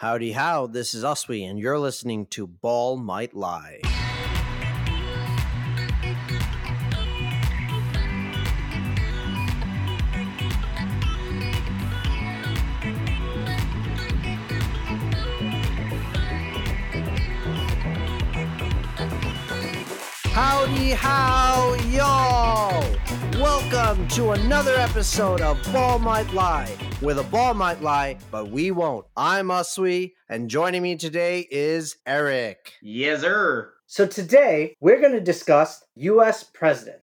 Howdy how, this is Aswi, and you're listening to Ball Might Lie. Howdy how, y'all! Welcome to another episode of Ball Might Lie, where the ball might lie, but we won't. I'm Aswi, and joining me today is Erik. Yes, sir. So today we're going to discuss US president.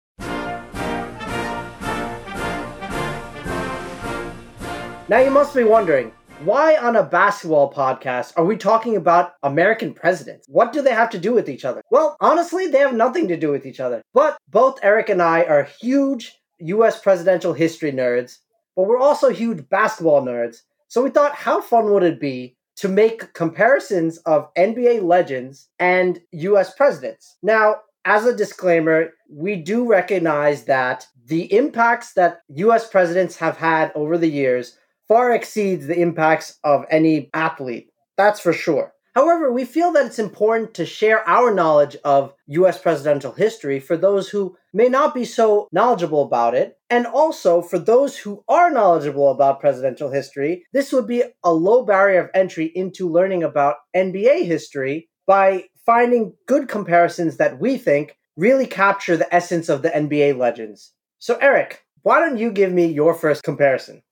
Now you must be wondering, why on a basketball podcast are we talking about American presidents? What do they have to do with each other? Well, honestly, they have nothing to do with each other. But both Erik and I are huge US presidential history nerds, but we're also huge basketball nerds. So we thought, how fun would it be to make comparisons of NBA legends and US presidents? Now, as a disclaimer, we do recognize that the impacts that US presidents have had over the years far exceeds the impacts of any athlete. That's for sure. However, we feel that it's important to share our knowledge of US presidential history for those who may not be so knowledgeable about it. And also for those who are knowledgeable about presidential history, this would be a low barrier of entry into learning about NBA history by finding good comparisons that we think really capture the essence of the NBA legends. So, Erik, why don't you give me your first comparison?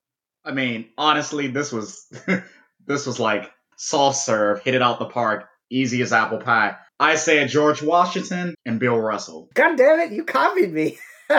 I mean, honestly, this was this was like soft serve, hit it out the park, easy as apple pie. I say George Washington and Bill Russell. God damn it, you copied me.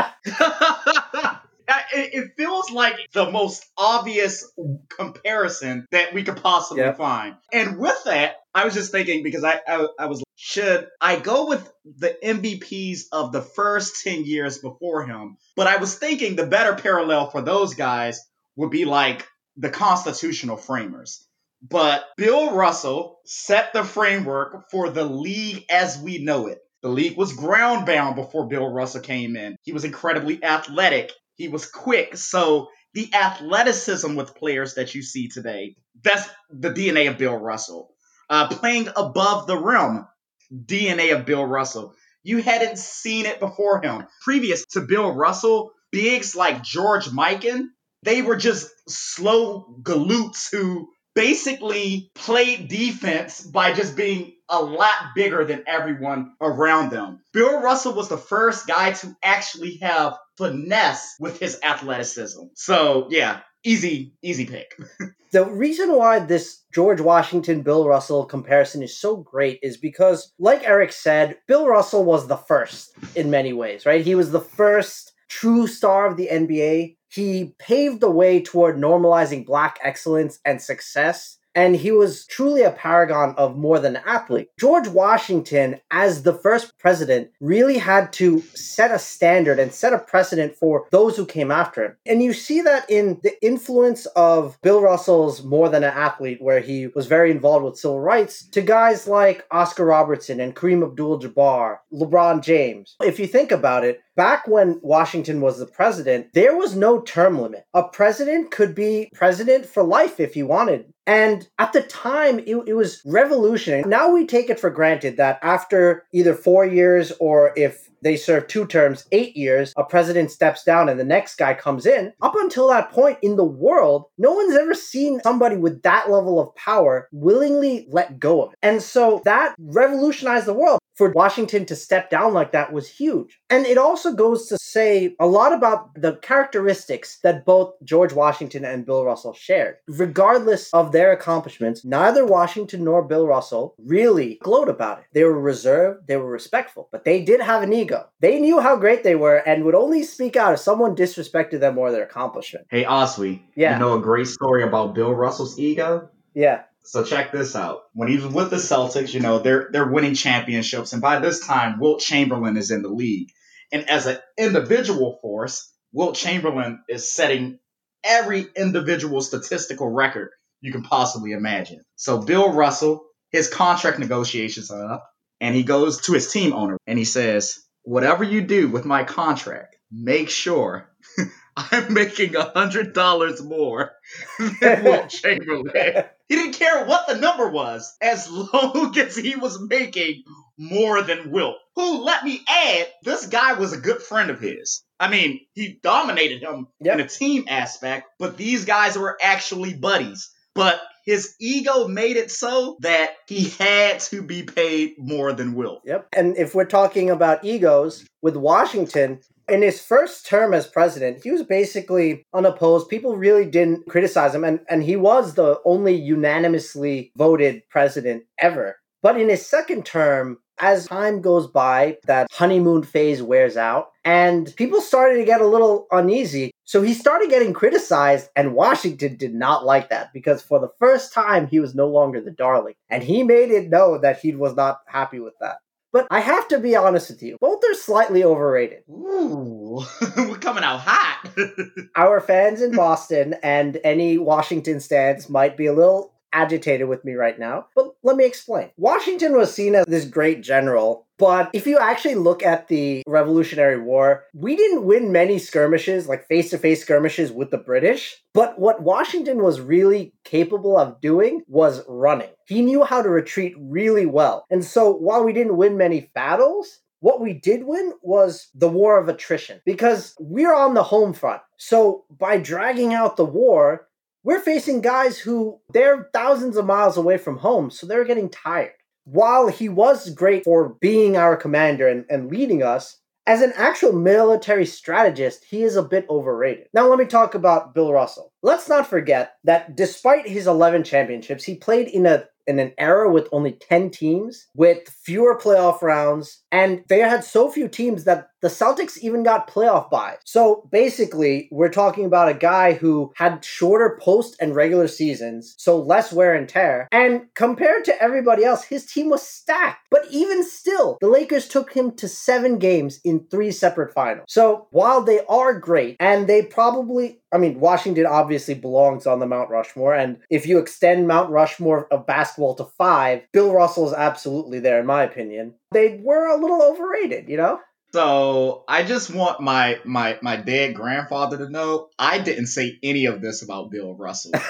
it, feels like the most obvious comparison that we could possibly Yep. find. And with that, I was just thinking because I, I I was should I go with the MVPs of the first 10 years before him? But I was thinking the better parallel for those guys would be like the constitutional framers. But Bill Russell set the framework for the league as we know it. The league was ground bound before Bill Russell came in. He was incredibly athletic. He was quick. So the athleticism with players that you see today, that's the DNA of Bill Russell. Uh, playing above the rim, DNA of Bill Russell. You hadn't seen it before him. Previous to Bill Russell, bigs like George Mikan, they were just slow galoots who basically played defense by just being a lot bigger than everyone around them. Bill Russell was the first guy to actually have finesse with his athleticism. So, yeah, easy, easy pick. The reason why this George Washington Bill Russell comparison is so great is because, like Erik said, Bill Russell was the first in many ways, right? He was the first true star of the NBA. He paved the way toward normalizing black excellence and success. And he was truly a paragon of more than an athlete. George Washington, as the first president, really had to set a standard and set a precedent for those who came after him. And you see that in the influence of Bill Russell's More Than an Athlete, where he was very involved with civil rights, to guys like Oscar Robertson and Kareem Abdul Jabbar, LeBron James. If you think about it, back when Washington was the president, there was no term limit. A president could be president for life if he wanted. And at the time, it, it was revolutionary. Now we take it for granted that after either four years or if they serve two terms, eight years, a president steps down and the next guy comes in. Up until that point in the world, no one's ever seen somebody with that level of power willingly let go of it. And so that revolutionized the world. For Washington to step down like that was huge. And it also goes to say a lot about the characteristics that both George Washington and Bill Russell shared. Regardless of their accomplishments, neither Washington nor Bill Russell really glowed about it. They were reserved, they were respectful, but they did have an ego. They knew how great they were and would only speak out if someone disrespected them or their accomplishment. Hey, Aswi, Yeah. you know a great story about Bill Russell's ego? Yeah. So check this out. When he was with the Celtics, you know, they're they're winning championships, and by this time, Wilt Chamberlain is in the league. And as an individual force, Wilt Chamberlain is setting every individual statistical record you can possibly imagine. So Bill Russell, his contract negotiations are up, and he goes to his team owner and he says, Whatever you do with my contract, make sure I'm making a hundred dollars more than Wilt Chamberlain. He didn't care what the number was as long as he was making more than Wilt. Who, let me add, this guy was a good friend of his. I mean, he dominated him Yep. in a team aspect, but these guys were actually buddies. But his ego made it so that he had to be paid more than Will. Yep. And if we're talking about egos with Washington, in his first term as president, he was basically unopposed. People really didn't criticize him, and, and he was the only unanimously voted president ever. But in his second term, as time goes by, that honeymoon phase wears out, and people started to get a little uneasy. So he started getting criticized, and Washington did not like that because for the first time, he was no longer the darling. And he made it known that he was not happy with that. But I have to be honest with you, both are slightly overrated. Ooh, we're coming out hot. Our fans in Boston and any Washington stands might be a little agitated with me right now, but let me explain. Washington was seen as this great general, but if you actually look at the Revolutionary War, we didn't win many skirmishes, like face to face skirmishes with the British. But what Washington was really capable of doing was running. He knew how to retreat really well. And so while we didn't win many battles, what we did win was the war of attrition because we're on the home front. So by dragging out the war, we're facing guys who they're thousands of miles away from home, so they're getting tired. While he was great for being our commander and, and leading us, as an actual military strategist, he is a bit overrated. Now, let me talk about Bill Russell. Let's not forget that despite his 11 championships, he played in a in an era with only 10 teams, with fewer playoff rounds, and they had so few teams that the Celtics even got playoff buys. So basically, we're talking about a guy who had shorter post and regular seasons, so less wear and tear. And compared to everybody else, his team was stacked. But even still, the Lakers took him to seven games in three separate finals. So while they are great, and they probably I mean, Washington obviously belongs on the Mount Rushmore, and if you extend Mount Rushmore of basketball to five, Bill Russell is absolutely there, in my opinion. They were a little overrated, you know? So I just want my my my dead grandfather to know I didn't say any of this about Bill Russell.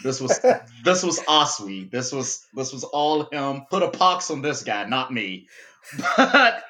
This was this was Aswi. This was this was all him. Put a pox on this guy, not me. But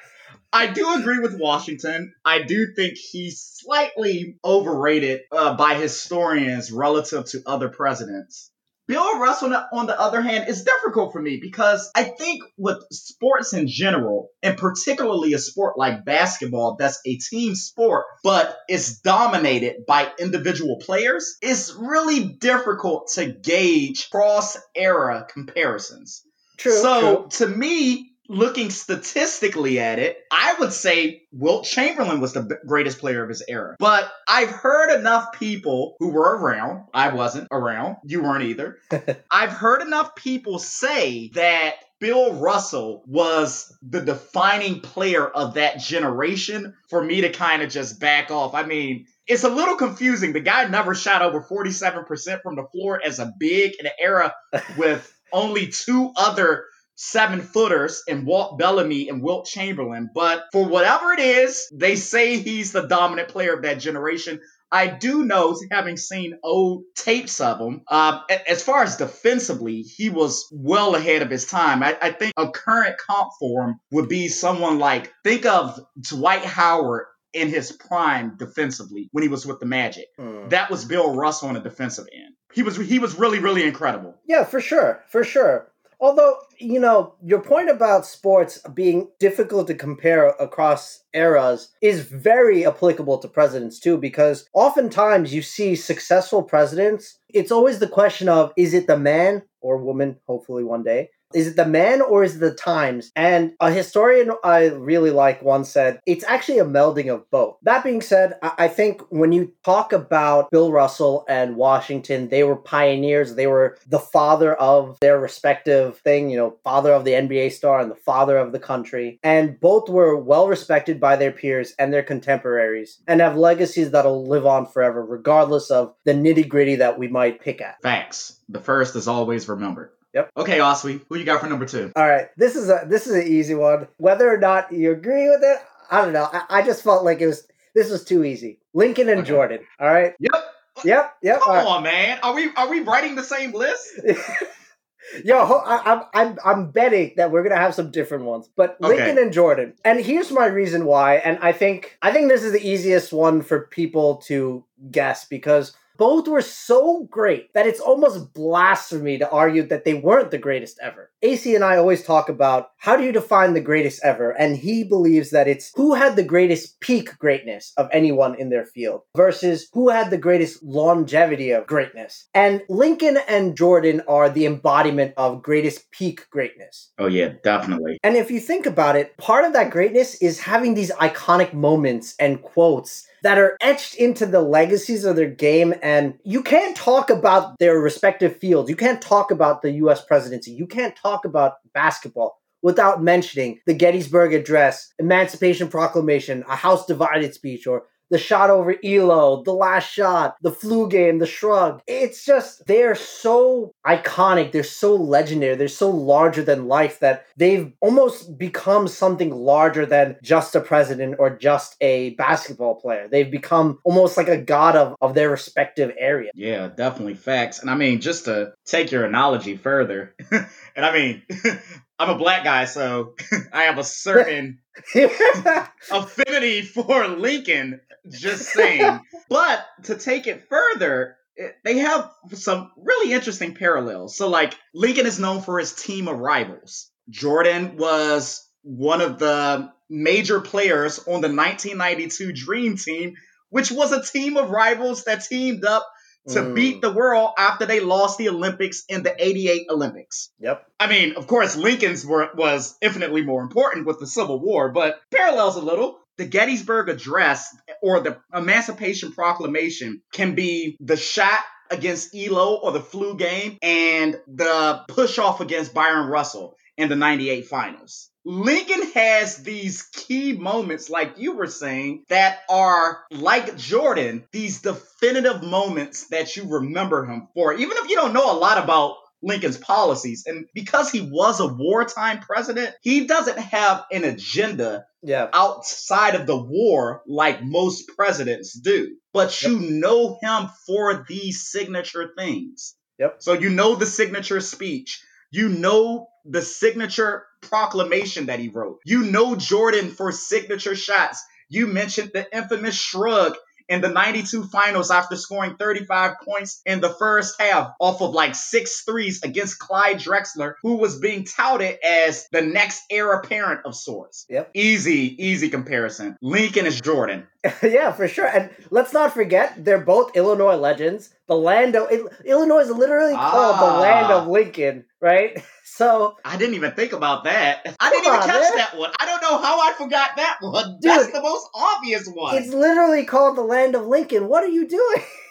I do agree with Washington. I do think he's slightly overrated uh, by historians relative to other presidents. Bill Russell, on the other hand, is difficult for me because I think with sports in general, and particularly a sport like basketball, that's a team sport, but it's dominated by individual players, it's really difficult to gauge cross era comparisons. True. so true. to me, looking statistically at it, I would say Wilt Chamberlain was the greatest player of his era. But I've heard enough people who were around. I wasn't around. You weren't either. I've heard enough people say that Bill Russell was the defining player of that generation for me to kind of just back off. I mean, it's a little confusing. The guy never shot over 47% from the floor as a big in an era with only two other seven footers in Walt Bellamy and Wilt Chamberlain. But for whatever it is, they say he's the dominant player of that generation. I do know, having seen old tapes of him, uh, as far as defensively, he was well ahead of his time. I, I think a current comp for him would be someone like, think of Dwight Howard in his prime defensively when he was with the Magic. Hmm. That was Bill Russell on the defensive end. He was he was really really incredible. Yeah, for sure, for sure. Although, you know, your point about sports being difficult to compare across eras is very applicable to presidents too, because oftentimes you see successful presidents. It's always the question of is it the man or woman, hopefully one day, is it the man or is it the times? And a historian I really like once said, it's actually a melding of both. That being said, I think when you talk about Bill Russell and Washington, they were pioneers. They were the father of their respective thing, you know, father of the NBA star and the father of the country. And both were well respected by their peers and their contemporaries and have legacies that'll live on forever, regardless of the nitty gritty that we might pick at. Facts. The first is always remembered. Yep. Okay, Aswi, who you got for number two? All right, this is a this is an easy one. Whether or not you agree with it, I don't know. I, I just felt like it was this was too easy. Lincoln and Okay. Jordan. All right, Yep. Yep, yep. Come all right. on, man. Are we are we writing the same list? Yo, ho- I, I'm I'm I'm betting that we're gonna have some different ones, but Lincoln and Jordan. And here's my reason why. And I think I think this is the easiest one for people to guess because both were so great that it's almost blasphemy to argue that they weren't the greatest ever. AC and I always talk about how do you define the greatest ever, and he believes that it's who had the greatest peak greatness of anyone in their field versus who had the greatest longevity of greatness. And Lincoln and Jordan are the embodiment of greatest peak greatness. Oh yeah, definitely. And if you think about it, part of that greatness is having these iconic moments and quotes that are etched into the legacies of their game. And you can't talk about their respective fields. You can't talk about the US presidency. You can't talk about basketball without mentioning the Gettysburg Address, Emancipation Proclamation, a House Divided speech, or the shot over Ehlo, the last shot, the flu game, the shrug. It's just, they're so iconic. They're so legendary. They're so larger than life that they've almost become something larger than just a president or just a basketball player. They've become almost like a god of, of their respective area. Yeah, definitely facts. And I mean, just to take your analogy further, and I mean, I'm a black guy, so I have a certain affinity for Lincoln, just saying. but to take it further, they have some really interesting parallels. So, like, Lincoln is known for his team of rivals. Jordan was one of the major players on the 1992 Dream Team, which was a team of rivals that teamed up to Mm. beat the world after they lost the Olympics in the 88 Olympics. Yep. I mean, of course, Lincoln's were, was infinitely more important with the Civil War, but parallels a little. The Gettysburg Address or the Emancipation Proclamation can be the shot against Ehlo or the flu game and the push off against Bryon Russell in the 98 finals. Lincoln has these key moments, like you were saying, that are like Jordan, these definitive moments that you remember him for. Even if you don't know a lot about Lincoln's policies. And because he was a wartime president, he doesn't have an agenda Yeah. outside of the war like most presidents do. But you know him for these signature things. Yep. So you know the signature speech. You know the signature proclamation that he wrote. You know Jordan for signature shots. You mentioned the infamous shrug in the 92 finals after scoring 35 points in the first half off of like six threes against Clyde Drexler, who was being touted as the next heir apparent of sorts. Yep. Easy, easy comparison. Lincoln is Jordan. yeah, for sure. And let's not forget, they're both Illinois legends. The land of Il- Illinois is literally called the Ah. land of Lincoln, right? So I didn't even think about that. I didn't even on, catch man. that one. I don't know how I forgot that one. Dude, That's the most obvious one. it's literally called the land of Lincoln. What are you doing?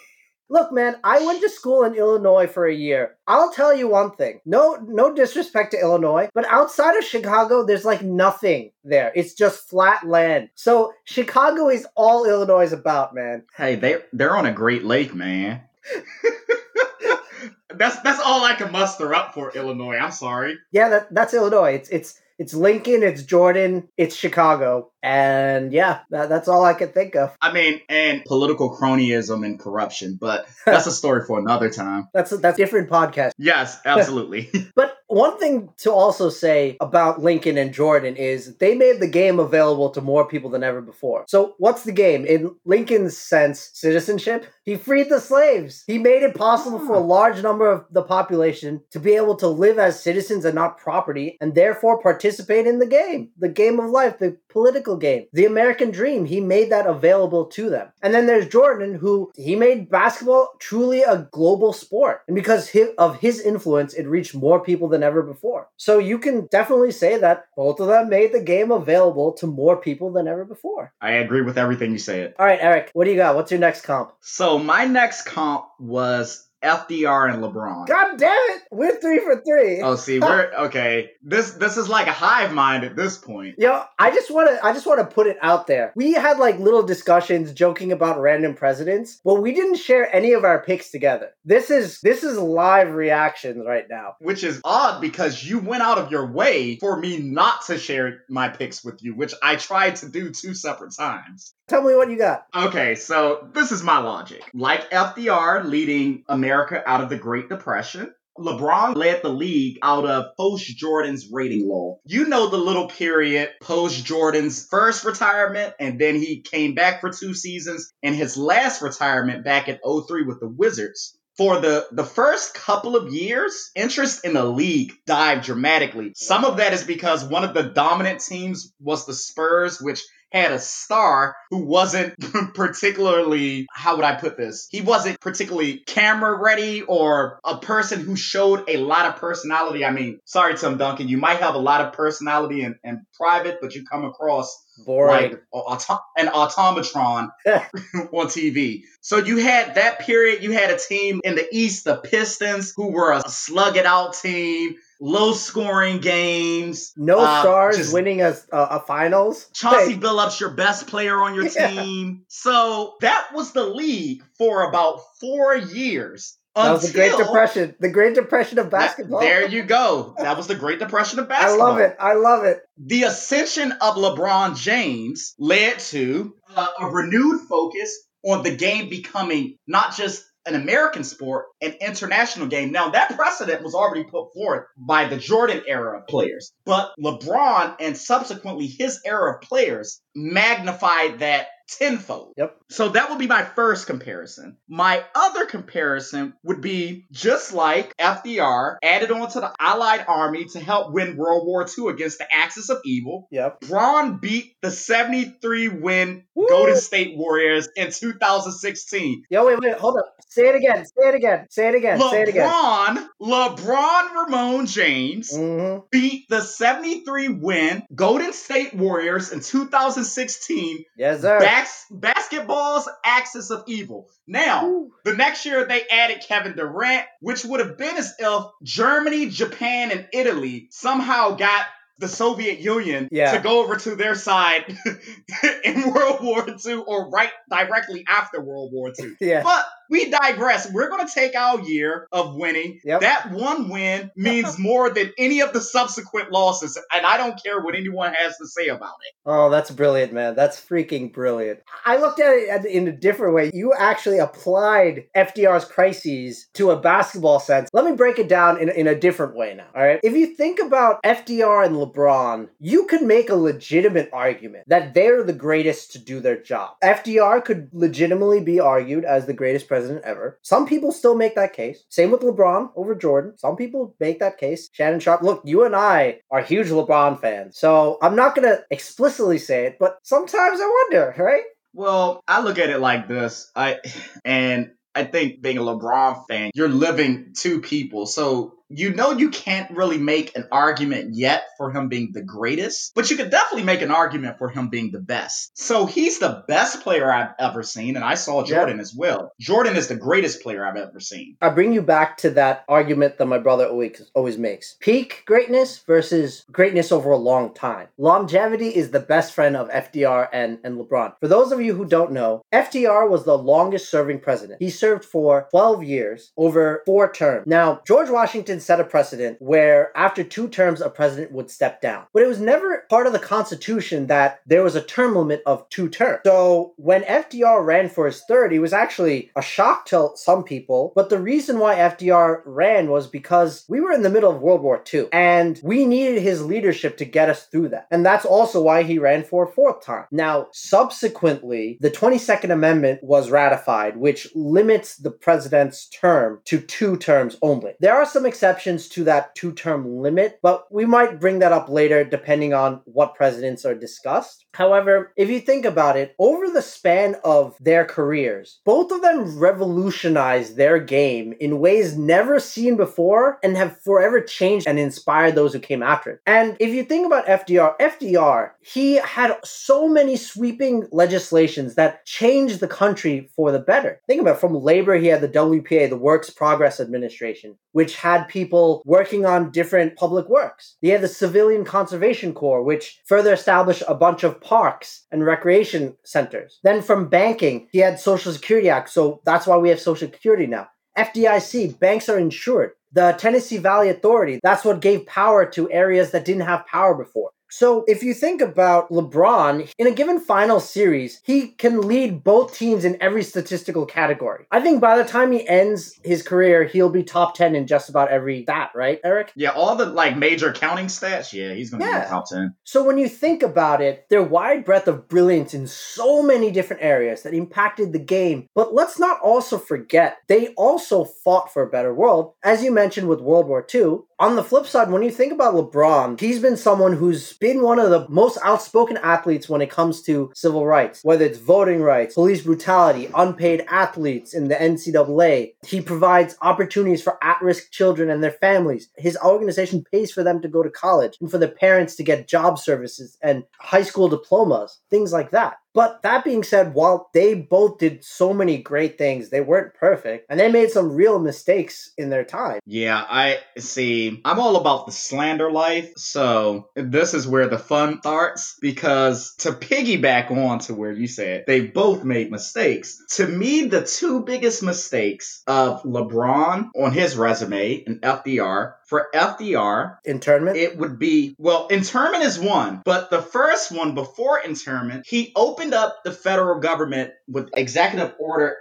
Look, man, I went to school in Illinois for a year. I'll tell you one thing. No no disrespect to Illinois, but outside of Chicago, there's like nothing there. It's just flat land. So Chicago is all Illinois is about, man. Hey, they they're on a Great Lake, man. that's that's all I can muster up for Illinois. I'm sorry. Yeah, that, that's Illinois. It's it's it's Lincoln, it's Jordan, it's Chicago, and yeah, that, that's all I could think of. I mean, and political cronyism and corruption, but that's a story for another time. That's that's a different podcast. Yes, absolutely. But one thing to also say about Lincoln and Jordan is they made the game available to more people than ever before. So, what's the game? In Lincoln's sense, citizenship, he freed the slaves. He made it possible for a ah. large number of the population to be able to live as citizens and not property, and therefore participate in the game, the game of life, the political game, the American dream. He made that available to them. And then there's Jordan, who he made basketball truly a global sport. And because of his influence, it reached more people than ever before. So you can definitely say that both of them made the game available to more people than ever before. I agree with everything you said. All right, Erik, what do you got? What's your next comp? So my next comp was FDR and LeBron. God damn it! We're three for three. Oh, see, we're okay. This this is like a hive mind at this point. Yo, I just want to I just want to put it out there. We had like little discussions joking about random presidents, but we didn't share any of our picks together. This is this is live reactions right now. Which is odd because you went out of your way for me not to share my picks with you, which I tried to do two separate times. Tell me what you got. Okay, so this is my logic. Like FDR leading America out of the Great Depression, LeBron led the league out of post Jordan's rating lull. You know the little period post Jordan's first retirement, and then he came back for two seasons, and his last retirement back at 03 with the Wizards. For the, the first couple of years, interest in the league dived dramatically. Some of that is because one of the dominant teams was the Spurs, which had a star who wasn't particularly, how would I put this? He wasn't particularly camera ready or a person who showed a lot of personality. I mean, sorry, Tim Duncan, you might have a lot of personality in, in private, but you come across Boring. like auto- an automatron on TV. So you had that period. You had a team in the East, the Pistons, who were a slug it out team, low scoring games. no uh, stars winning a, a, a finals. Chauncey Billups, your best player on your Yeah. team. So that was the league for about four years. that was the Great Depression. The Great Depression of That- basketball. there you go. That was the Great Depression of basketball. I love it. I love it. The ascension of LeBron James led to uh, a renewed focus on the game becoming not just an American sport, an international game. Now, that precedent was already put forth by the Jordan era of players, but LeBron and subsequently his era of players magnified that tenfold. Yep. So that would be my first comparison. My other comparison would be just like FDR added on to the Allied Army to help win World War II against the Axis of Evil. Yep. Bron beat the 73 win Woo! Golden State Warriors in 2016. Yo, wait, wait, hold up. Say it again. Say it again. Say it again. Say it again. LeBron, LeBron Raymone James hmm beat the 73 win Golden State Warriors in 2016 Yes, sir. Bas- basketball's axis of evil. Now, Woo. the next year they added Kevin Durant, which would have been as if Germany, Japan, and Italy somehow got the Soviet Union Yeah. to go over to their side in World War II or right directly after World War II. Yeah. But we digress. We're going to take our year of winning. Yep. That one win means more than any of the subsequent losses, and I don't care what anyone has to say about it. Oh, that's brilliant, man. That's freaking brilliant. I looked at it in a different way. You actually applied FDR's crises to a basketball sense. Let me break it down in, in a different way now. All right. If you think about FDR and LeBron, you could make a legitimate argument that they're the greatest to do their job. FDR could legitimately be argued as the greatest president ever. Some people still make that case. Same with LeBron over Jordan. Some people make that case. Shannon Sharpe, look, you and I are huge LeBron fans. So I'm not going to explicitly say it, but sometimes I wonder, right? Well, I look at it like this. I and I think being a LeBron fan, you're living two people. So you know you can't really make an argument yet for him being the greatest, but you could definitely make an argument for him being the best. So he's the best player I've ever seen, and I saw Yeah. Jordan as well. Jordan is the greatest player I've ever seen. I bring you back to that argument that my brother always always makes. Peak greatness versus greatness over a long time. Longevity is the best friend of FDR and, and LeBron. For those of you who don't know, FDR was the longest serving president. He served for 12 years over four terms. Now, George Washington set a precedent where after two terms a president would step down. But it was never part of the Constitution that there was a term limit of two terms. So when FDR ran for his third, it was actually a shock to some people. But the reason why FDR ran was because we were in the middle of World War II and we needed his leadership to get us through that. And that's also why he ran for a fourth time. Now, subsequently, the 22nd Amendment was ratified, which limits the president's term to two terms only. There are some exceptions exceptions to that two term limit, but we might bring that up later depending on what presidents are discussed. However, if you think about it, over the span of their careers, both of them revolutionized their game in ways never seen before and have forever changed and inspired those who came after it. And if you think about FDR, FDR, he had so many sweeping legislations that changed the country for the better. Think about it, from labor, he had the WPA, the Works Progress Administration, which had people working on different public works. He had the Civilian Conservation Corps, which further established a bunch of parks and recreation centers. Then from banking, he had Social Security Act, so that's why we have Social Security now. FDIC, banks are insured. The Tennessee Valley Authority, that's what gave power to areas that didn't have power before. So if you think about LeBron, in a given final series, he can lead both teams in every statistical category. I think by the time he ends his career, he'll be top 10 in just about every stat, right, Erik? Yeah, all the like major counting stats, yeah, he's gonna Yeah. be top ten. So when you think about it, their wide breadth of brilliance in so many different areas that impacted the game. But let's not also forget they also fought for a better world, as you mentioned with World War II. On the flip side, when you think about LeBron, he's been someone who's been one of the most outspoken athletes when it comes to civil rights, whether it's voting rights, police brutality, unpaid athletes in the NCAA. He provides opportunities for at risk children and their families. His organization pays for them to go to college and for their parents to get job services and high school diplomas, things like that. But that being said, while they both did so many great things, they weren't perfect and they made some real mistakes in their time. Yeah, I see. I'm all about the slander life, so this is where the fun starts because to piggyback on to where you said they both made mistakes. To me, the two biggest mistakes of LeBron on his resume and FDR for FDR, Internment? it would be well, internment is one, but the first one before internment, he opened up the federal government with Executive Order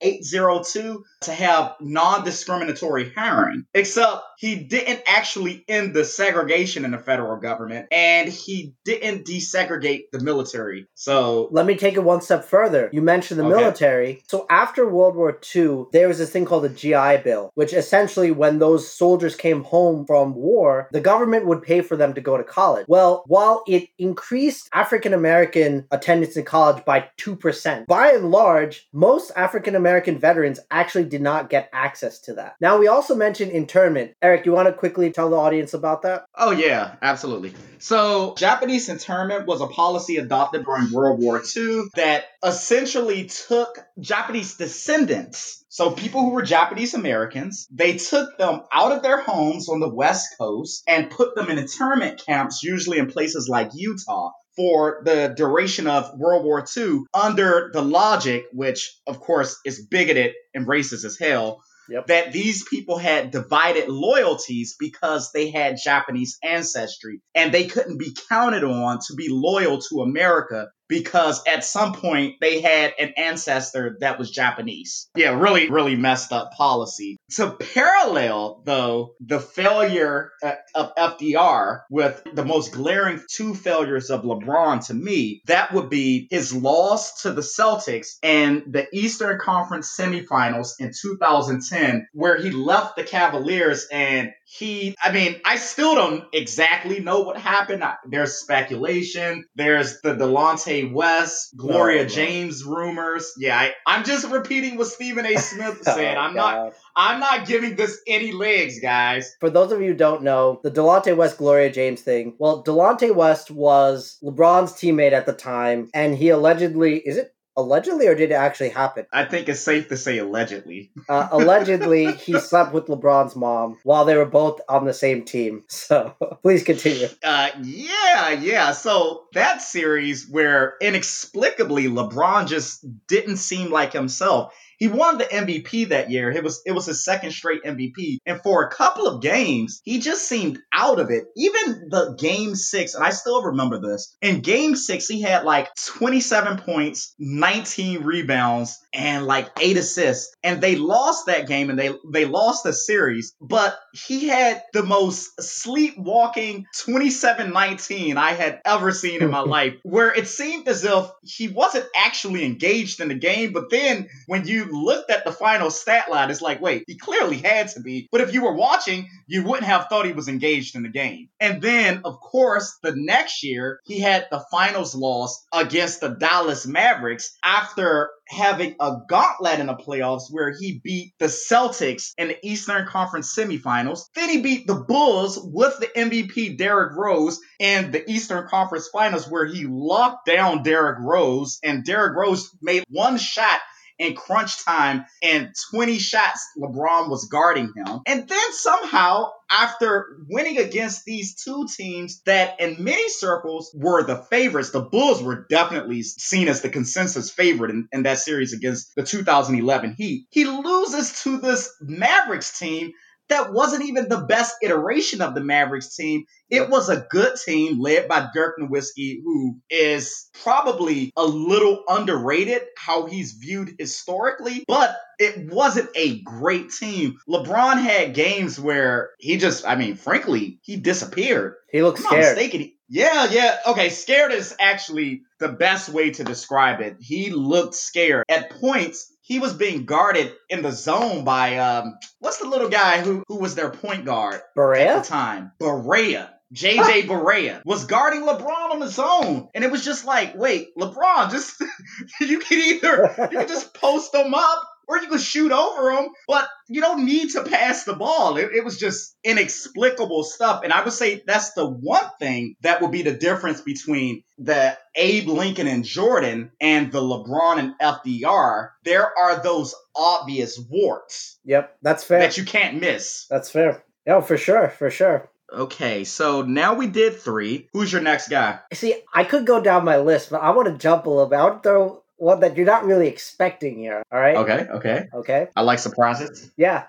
8802 to have non discriminatory hiring. Except he didn't actually end the segregation in the federal government and he didn't desegregate the military. So, Let me take it one step further. You mentioned the Okay. military. So after World War II, there was this thing called the GI Bill, which essentially, when those soldiers came home from war, the government would pay for them to go to college. Well, while it increased African American attendance in college by 2%, by and large, most African American veterans actually did not get access to that. Now, we also mentioned internment. Erik, you want to quickly tell the audience about that? Oh yeah, absolutely. So Japanese internment was a policy adopted during World War II that essentially took Japanese descendants, so people who were Japanese Americans, they took them out of their homes on the West Coast and put them in internment camps, usually in places like Utah. For the duration of World War II, under the logic, which of course is bigoted and racist as hell, Yep. that these people had divided loyalties because they had Japanese ancestry and they couldn't be counted on to be loyal to America because at some point they had an ancestor that was Japanese. Yeah, really, really messed up policy. To parallel, though, the failure uh, of FDR with the most glaring two failures of LeBron to me, that would be his loss to the Celtics and the Eastern Conference semifinals in 2010, where he left the Cavaliers and he, I mean, I still don't exactly know what happened. I- There's speculation. There's the Delonte West, Gloria No, no. James rumors. Yeah, I, I'm just repeating what Stephen A. Smith said. Oh, I'm not, oh, I'm not giving this any legs, guys. For those of you who don't know, the Delonte West Gloria James thing. Well, Delonte West was LeBron's teammate at the time, and he allegedly is it allegedly or did it actually happen? I think it's safe to say allegedly. Uh, allegedly, he slept with LeBron's mom while they were both on the same team. So please continue. Uh, yeah, yeah. So that series where inexplicably LeBron just didn't seem like himself. He won the MVP that year. It was it was his second straight MVP, and for a couple of games, he just seemed out of it. Even the game six, and I still remember this. In game six, he had like 27 points, 19 rebounds, and like eight assists. And they lost that game and they they lost the series. But he had the most sleepwalking 27-19 I had ever seen in my life, where it seemed as if he wasn't actually engaged in the game. But then when you looked at the final stat line, it's like, wait, he clearly had to be. But if you were watching, you wouldn't have thought he was engaged in the game. And then, of course, the next year, he had the finals loss against the Dallas Mavericks after having a gauntlet in the playoffs where he beat the Celtics in the Eastern Conference semifinals. Then he beat the Bulls with the MVP Derrick Rose in the Eastern Conference finals where he locked down Derrick Rose and Derrick Rose made one shot in crunch time and 20 shots LeBron was guarding him. And then somehow after winning against these two teams that in many circles were the favorites, the Bulls were definitely seen as the consensus favorite in, in that series against the 2011 Heat. He loses to this Mavericks team that wasn't even the best iteration of the Mavericks team. It was a good team led by Dirk Nowitzki, who is probably a little underrated how he's viewed historically, but it wasn't a great team. LeBron had games where he just, I mean, frankly, he disappeared. He not scared. mistaken. Yeah, yeah. Okay, scared is actually the best way to describe it. He looked scared. At points, he was being guarded in the zone by um what's the little guy who who was their point guard at the time? Barea. JJ Barea was guarding LeBron on the zone. And it was just like, wait, LeBron, just you can either you can just post them up or you can shoot over them, but you don't need to pass the ball. It, it was just inexplicable stuff. And I would say that's the one thing that would be the difference between the Abe Lincoln and Jordan and the LeBron and FDR. There are those obvious warts Yep, that's fair. that you can't miss. That's fair. No, for sure, for sure. Okay, so now we did three. Who's your next guy? See, I could go down my list, but I want to jump a little bit. I to throw one that you're not really expecting here. All right. Okay, okay. Okay. I like surprises. Yeah.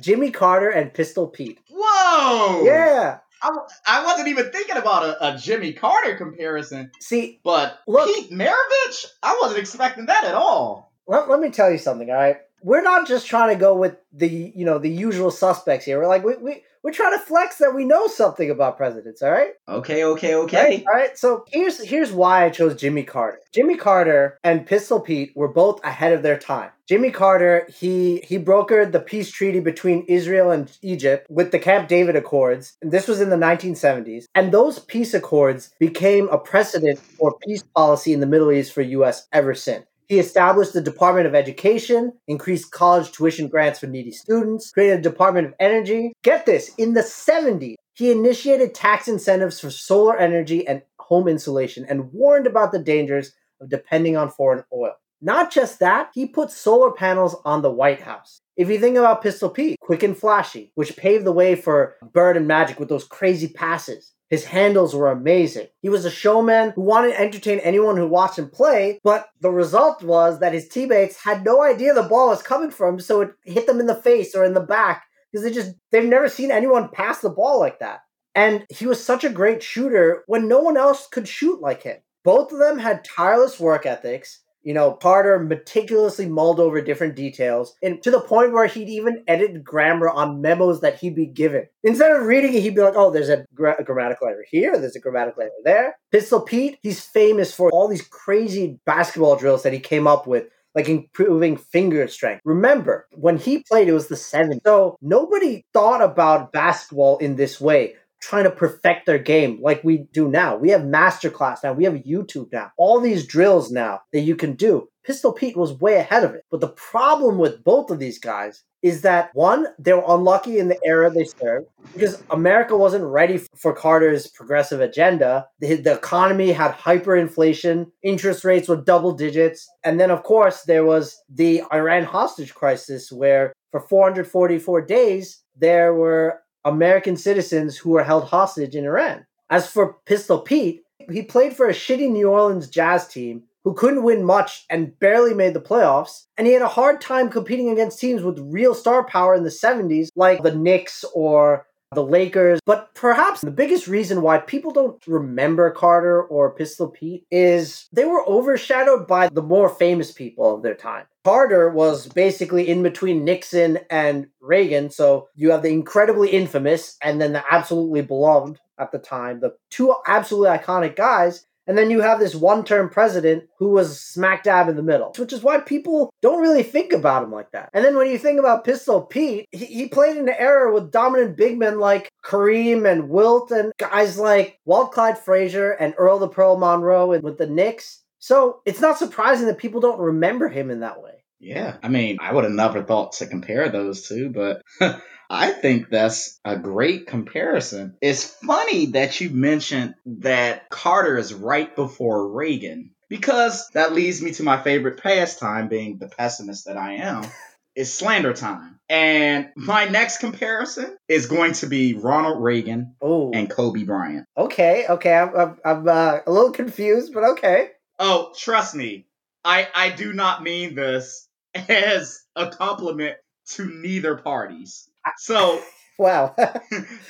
Jimmy Carter and Pistol Pete. Whoa! Yeah. I, I wasn't even thinking about a, a Jimmy Carter comparison, See, but Look- Pete Maravich, I wasn't expecting that at all. let, let me tell you something, all right? We're not just trying to go with the, you know, the usual suspects here. We're like, we, we, we're trying to flex that we know something about presidents, all right? Okay, okay, okay. All right. So here's here's why I chose Jimmy Carter. Jimmy Carter and Pistol Pete were both ahead of their time. Jimmy Carter, he he brokered the peace treaty between Israel and Egypt with the Camp David Accords. And this was in the 1970s. And those peace accords became a precedent for peace policy in the Middle East for US ever since. He established the Department of Education, increased college tuition grants for needy students, created a Department of Energy. Get this, in the 70s, he initiated tax incentives for solar energy and home insulation and warned about the dangers of depending on foreign oil. Not just that, he put solar panels on the White House. If you think about Pistol Pete, quick and flashy, which paved the way for Bird and Magic with those crazy passes. His handles were amazing. He was a showman who wanted to entertain anyone who watched him play, but the result was that his teammates had no idea the ball was coming from, so it hit them in the face or in the back because they just they've never seen anyone pass the ball like that. And he was such a great shooter when no one else could shoot like him. Both of them had tireless work ethics. You know, Carter meticulously mulled over different details, and to the point where he'd even edit grammar on memos that he'd be given. Instead of reading it, he'd be like, "Oh, there's a, gra- a grammatical error here. There's a grammatical error there." Pistol Pete, he's famous for all these crazy basketball drills that he came up with like improving finger strength. Remember, when he played, it was the 70s. So nobody thought about basketball in this way, trying to perfect their game like we do now. We have Masterclass now, we have YouTube now, all these drills now that you can do. Pistol Pete was way ahead of it. But the problem with both of these guys is that one, they were unlucky in the era they served because America wasn't ready for Carter's progressive agenda. The, the economy had hyperinflation, interest rates were double digits. And then, of course, there was the Iran hostage crisis where for 444 days, there were American citizens who were held hostage in Iran. As for Pistol Pete, he played for a shitty New Orleans Jazz team who couldn't win much and barely made the playoffs. And he had a hard time competing against teams with real star power in the 70s, like the Knicks or the Lakers. But perhaps the biggest reason why people don't remember Carter or Pistol Pete is they were overshadowed by the more famous people of their time. Carter was basically in between Nixon and Reagan. So you have the incredibly infamous and then the absolutely beloved at the time, the two absolutely iconic guys. And then you have this one term president who was smack dab in the middle, which is why people don't really think about him like that. And then when you think about Pistol Pete, he, he played in an era with dominant big men like Kareem and Wilt and guys like Walt Clyde Frazier and Earl the Pearl Monroe and with the Knicks. So it's not surprising that people don't remember him in that way. Yeah, I mean, I would have never thought to compare those two, but I think that's a great comparison. It's funny that you mentioned that Carter is right before Reagan because that leads me to my favorite pastime, being the pessimist that I am. is slander time. And my next comparison is going to be Ronald Reagan Oh, and Kobe Bryant. okay, okay. I'm, I'm, I'm uh, a little confused, but okay. Oh, trust me, I I do not mean this as a compliment to neither parties. So Wow.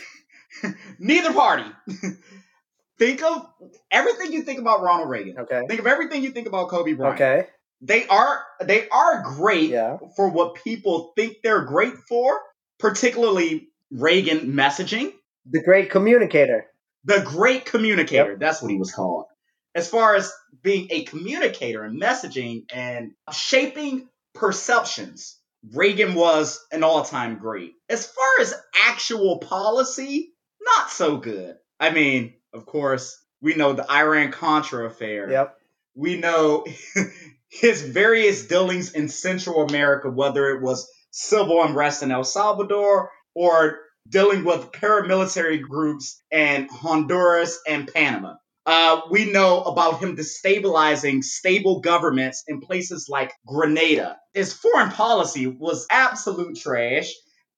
neither party. think of everything you think about Ronald Reagan. okay. Think of everything you think about Kobe Bryant. Okay. They are they are great Yeah. for what people think they're great for, particularly Reagan messaging. The great communicator. The great communicator, that's what he was called. As far as being a communicator and messaging and shaping perceptions, Reagan was an all time great. As far as actual policy, not so good. I mean, of course, we know the Iran Contra affair. Yep. We know his various dealings in Central America, whether it was civil unrest in El Salvador or dealing with paramilitary groups in Honduras and Panama. Uh, we know about him destabilizing stable governments in places like Grenada. His foreign policy was absolute trash.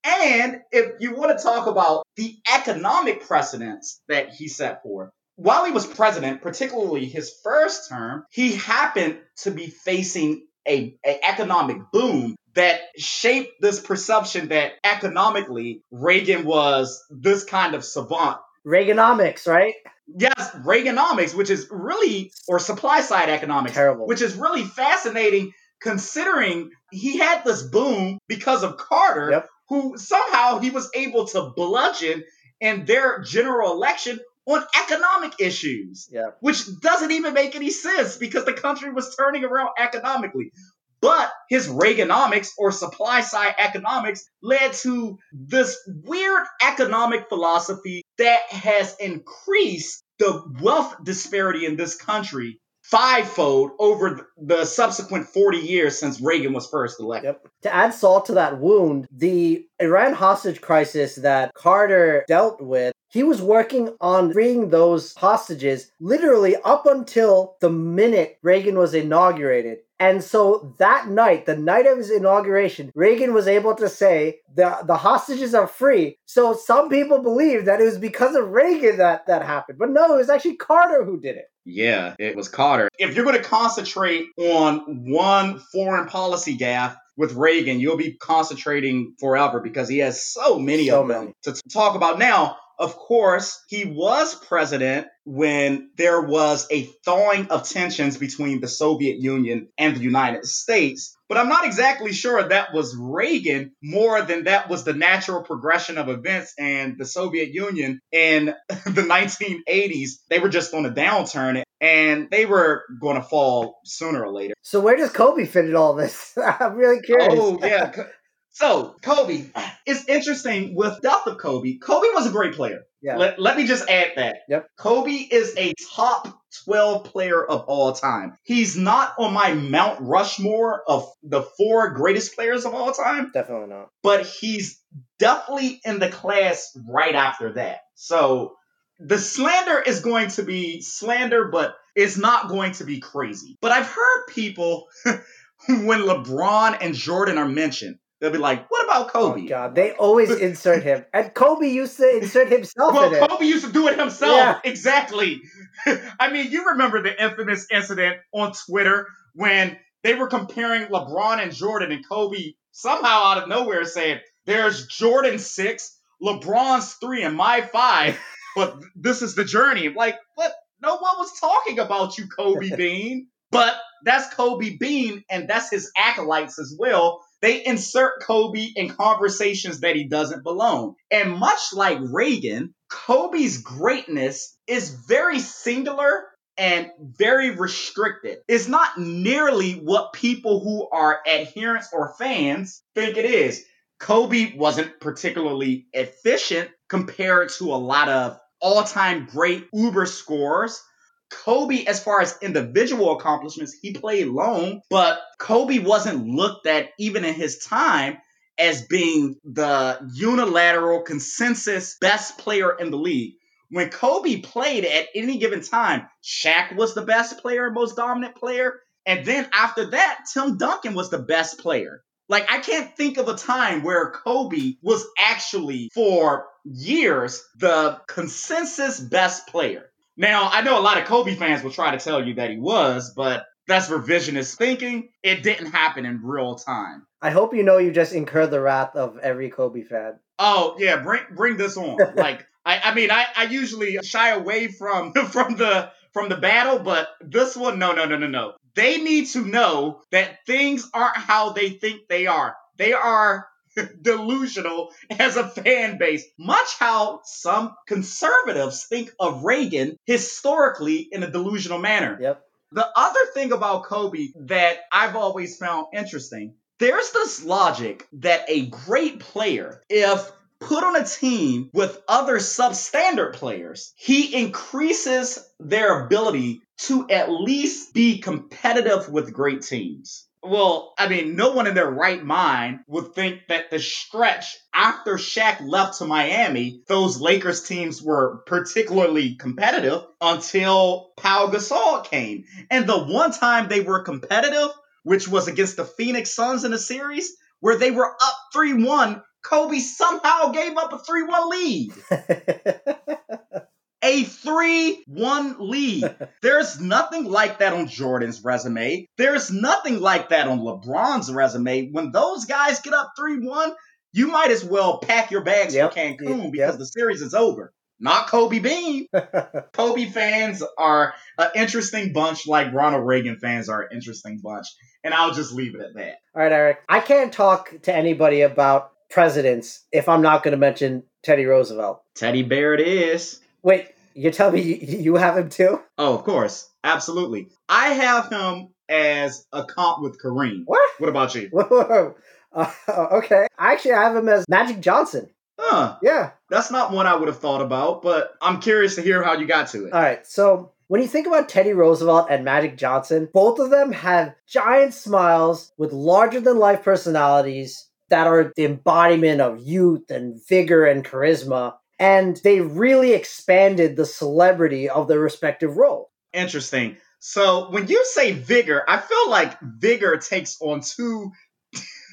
And if you want to talk about the economic precedents that he set forth, while he was president, particularly his first term, he happened to be facing a, a economic boom that shaped this perception that economically Reagan was this kind of savant. Reaganomics, right? Yes, Reaganomics, which is really, or supply side economics, Terrible. which is really fascinating considering he had this boom because of Carter, Yep. who somehow he was able to bludgeon in their general election on economic issues Yeah. which doesn't even make any sense because the country was turning around economically. But his Reaganomics or supply side economics led to this weird economic philosophy that has increased the wealth disparity in this country fivefold over the subsequent 40 years since Reagan was first elected. Yep. To add salt to that wound, the Iran hostage crisis that Carter dealt with, he was working on freeing those hostages literally up until the minute Reagan was inaugurated. And so that night, the night of his inauguration, Reagan was able to say the the hostages are free. So some people believe that it was because of Reagan that that happened. But no, it was actually Carter who did it. Yeah, it was Carter. If you're going to concentrate on one foreign policy gaffe with Reagan, you'll be concentrating forever because he has so many So of them many. to talk about. Now, of course, he was president when there was a thawing of tensions between the Soviet Union and the United States. But I'm not exactly sure that was Reagan more than that was the natural progression of events and the Soviet Union in the 1980s. They were just on a downturn and they were going to fall sooner or later. So where does Kobe fit in all this? I'm really curious. Oh, yeah. So, Kobe, it's interesting with death of Kobe. Kobe was a great player. Yeah. Let, let me just add that. Yep. Kobe is a top 12 player of all time. He's not on my Mount Rushmore of the four greatest players of all time, Definitely not. but he's definitely in the class right after that. So the slander is going to be slander, but it's not going to be crazy. But I've heard people, when LeBron and Jordan are mentioned, they'll be like, what about oh, Kobe? Oh God, they always insert him, and Kobe used to insert himself in Well, it. Kobe used to do it himself. Yeah. Exactly. I mean, you remember the infamous incident on Twitter when they were comparing LeBron and Jordan, and Kobe somehow out of nowhere said, There's Jordan 6 LeBron's three and my five, but this is the journey. Like, what? No one was talking about you, Kobe Bean. But that's Kobe Bean, and that's his acolytes as well. They insert Kobe in conversations that he doesn't belong. And much like Reagan, Kobe's greatness is very singular and very restricted. It's not nearly what people who are adherents or fans think it is. Kobe wasn't particularly efficient compared to a lot of all time great Uber scorers. Kobe, as far as individual accomplishments, he played long, but Kobe wasn't looked at even in his time as being the unilateral consensus best player in the league. When Kobe played at any given time, Shaq was the best player and most dominant player. And then after that, Tim Duncan was the best player. Like, I can't think of a time where Kobe was actually, for years, the consensus best player. Now, I know a lot of Kobe fans will try to tell you that he was, but that's revisionist thinking. It didn't happen in real time. I hope you know you just incurred the wrath of every Kobe fan. Oh yeah, bring bring this on. like I, I mean I, I usually shy away from from the from the battle, but this one, no, no, no, no, no. They need to know that things aren't how they think they are. They are delusional as a fan base, much how some conservatives think of Reagan historically in a delusional manner. Yep. The other thing about Kobe that I've always found interesting, there's this logic that a great player, if put on a team with other substandard players, he increases their ability to at least be competitive with great teams. Well, I mean, no one in their right mind would think that the stretch after Shaq left to Miami, those Lakers teams were particularly competitive until Pau Gasol came. And the one time they were competitive, which was against the Phoenix Suns in a series, where they were up 3 1, Kobe somehow gave up a 3 1 lead. a 3 1 lead. There's nothing like that on Jordan's resume. There's nothing like that on LeBron's resume. When those guys get up 3 1, you might as well pack your bags Yep, for Cancun yep. because the series is over. Not Kobe Bean. Kobe fans are an interesting bunch, like Ronald Reagan fans are an interesting bunch. And I'll just leave it at that. All right, Erik. I can't talk to anybody about presidents if I'm not going to mention Teddy Roosevelt. Teddy Bear it is. Wait, you tell me you, you have him too? Oh, of course. Absolutely. I have him as a comp with Kareem. What? What about you? Whoa. Uh, okay. Actually, I have him as Magic Johnson. Huh. Yeah. That's not one I would have thought about, but I'm curious to hear how you got to it. All right. So when you think about Teddy Roosevelt and Magic Johnson, both of them have giant smiles with larger than life personalities that are the embodiment of youth and vigor and charisma. And they really expanded the celebrity of their respective role. Interesting. So when you say vigor, I feel like vigor takes on two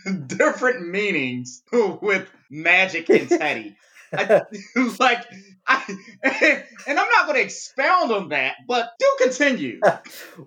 different meanings with Magic and Teddy. I, like, I, and I'm not going to expound on that, but do continue.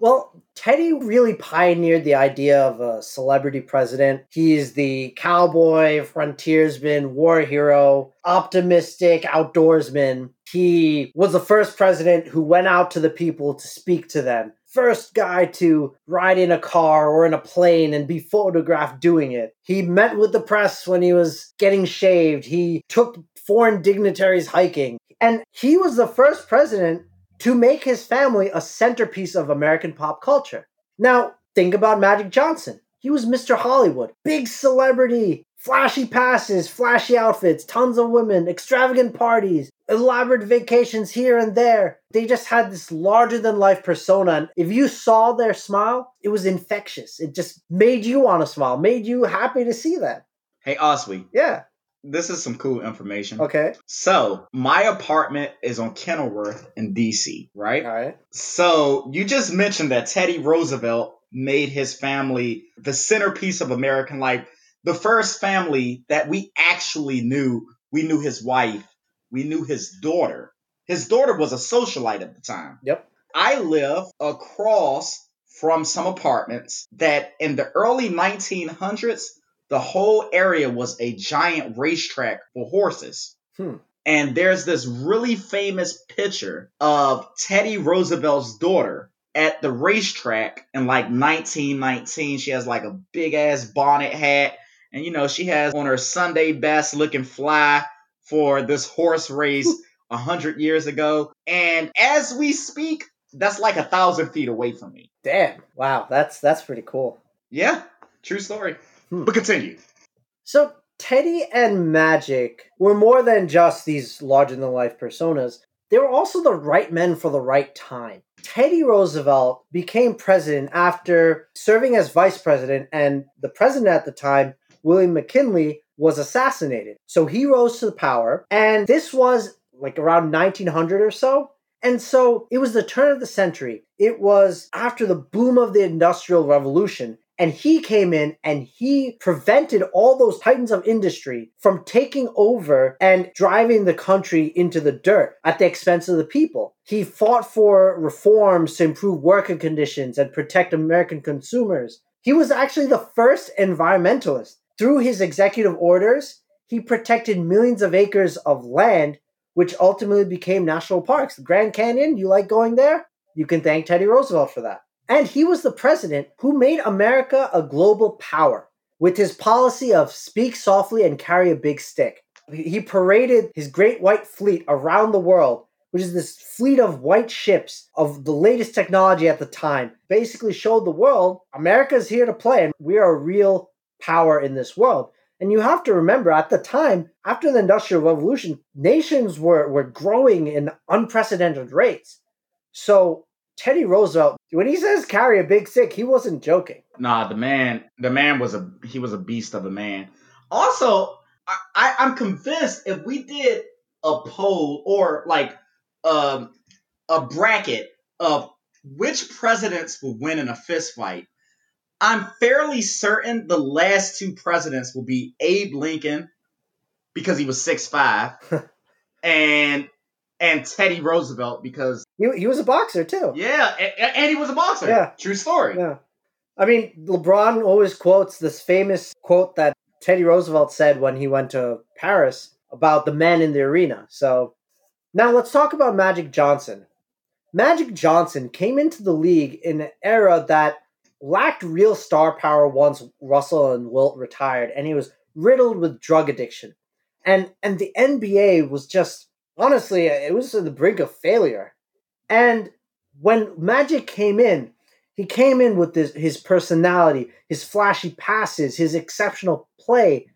Well, Teddy really pioneered the idea of a celebrity president. He's the cowboy, frontiersman, war hero, optimistic outdoorsman. He was the first president who went out to the people to speak to them. First guy to ride in a car or in a plane and be photographed doing it. He met with the press when he was getting shaved. He took foreign dignitaries hiking. And he was the first president to make his family a centerpiece of American pop culture. Now, think about Magic Johnson. He was Mr. Hollywood, big celebrity, flashy passes, flashy outfits, tons of women, extravagant parties, elaborate vacations here and there. They just had this larger than life persona. And if you saw their smile, it was infectious. It just made you want to smile, made you happy to see that. Hey, Aswi, Yeah. This is some cool information. Okay. So, my apartment is on Kenilworth in DC, right? All right. So, you just mentioned that Teddy Roosevelt made his family the centerpiece of American life. The first family that we actually knew, we knew his wife, we knew his daughter. His daughter was a socialite at the time. Yep. I live across from some apartments that in the early 1900s, the whole area was a giant racetrack for horses. Hmm. And there's this really famous picture of Teddy Roosevelt's daughter at the racetrack in like 1919. She has like a big ass bonnet hat. And you know, she has on her Sunday best looking fly for this horse race a hundred years ago. And as we speak, that's like a thousand feet away from me. Damn. Wow. That's that's pretty cool. Yeah, true story. Hmm. But continue. So Teddy and Magic were more than just these larger than life personas. They were also the right men for the right time. Teddy Roosevelt became president after serving as vice president, and the president at the time, William McKinley, was assassinated. So he rose to the power, and this was like around 1900 or so. And so it was the turn of the century. It was after the boom of the Industrial Revolution. And he came in and he prevented all those titans of industry from taking over and driving the country into the dirt at the expense of the people. He fought for reforms to improve working conditions and protect American consumers. He was actually the first environmentalist. Through his executive orders, he protected millions of acres of land, which ultimately became national parks. The Grand Canyon, you like going there? You can thank Teddy Roosevelt for that. And he was the president who made America a global power with his policy of speak softly and carry a big stick. He paraded his great white fleet around the world, which is this fleet of white ships of the latest technology at the time. Basically, showed the world America's here to play and we are a real power in this world. And you have to remember at the time, after the Industrial Revolution, nations were, were growing in unprecedented rates. So Teddy Roosevelt, when he says carry a big stick, he wasn't joking. Nah, the man, the man was a he was a beast of a man. Also, I, I I'm convinced if we did a poll or like um a bracket of which presidents will win in a fist fight, I'm fairly certain the last two presidents will be Abe Lincoln because he was six five, and and Teddy Roosevelt because He, he was a boxer too. yeah, and, and he was a boxer. Yeah. true story. Yeah. I mean, LeBron always quotes this famous quote that Teddy Roosevelt said when he went to Paris about the men in the arena. So now let's talk about Magic Johnson. Magic Johnson came into the league in an era that lacked real star power once Russell and Wilt retired, and he was riddled with drug addiction. And and the NBA was just honestly, it was on the brink of failure. And when Magic came in, he came in with this, his personality, his flashy passes, his exceptional play,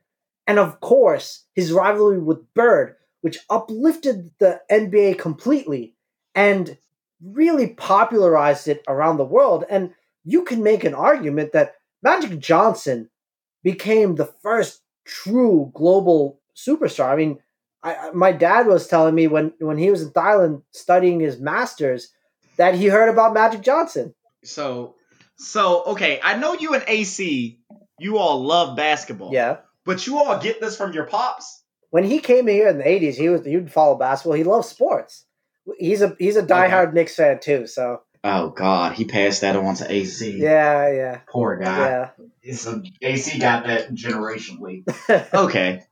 and of course, his rivalry with Bird, which uplifted the NBA completely and really popularized it around the world. And you can make an argument that Magic Johnson became the first true global superstar. I mean, I, my dad was telling me when, when he was in Thailand studying his master's that he heard about Magic Johnson. So, so okay, I know you and AC, you all love basketball. Yeah. But you all get this from your pops. when he came here in the eighties, he was he'd follow basketball. He loves sports. He's a he's a diehard Knicks fan too. So Oh God, he passed that on to AC. yeah, yeah, Poor guy. yeah. A, AC got that generationally. okay,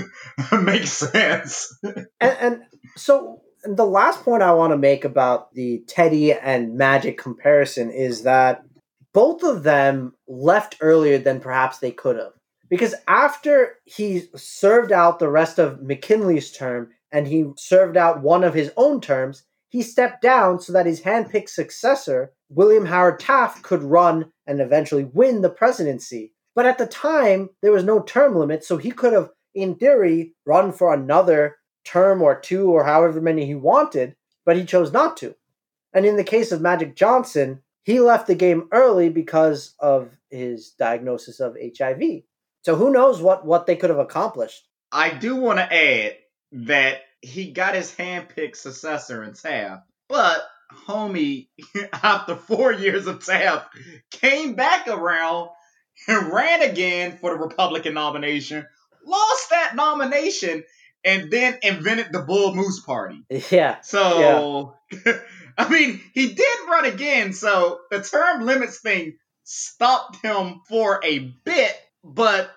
makes sense. and, and so the last point I want to make about the Teddy and Magic comparison is that both of them left earlier than perhaps they could have. Because after he served out the rest of McKinley's term and he served out one of his own terms, he stepped down so that his handpicked successor, William Howard Taft, could run and eventually win the presidency. But at the time, there was no term limit, so he could have, in theory, run for another term or two or however many he wanted, but he chose not to. And in the case of Magic Johnson, he left the game early because of his diagnosis of HIV. So who knows what, what they could have accomplished. I do want to add that he got his handpicked successor in Taft, but homie, after four years of Taft, came back around and ran again for the Republican nomination, lost that nomination, and then invented the Bull Moose Party. Yeah. So, I mean, he did run again, so the term limits thing stopped him for a bit, but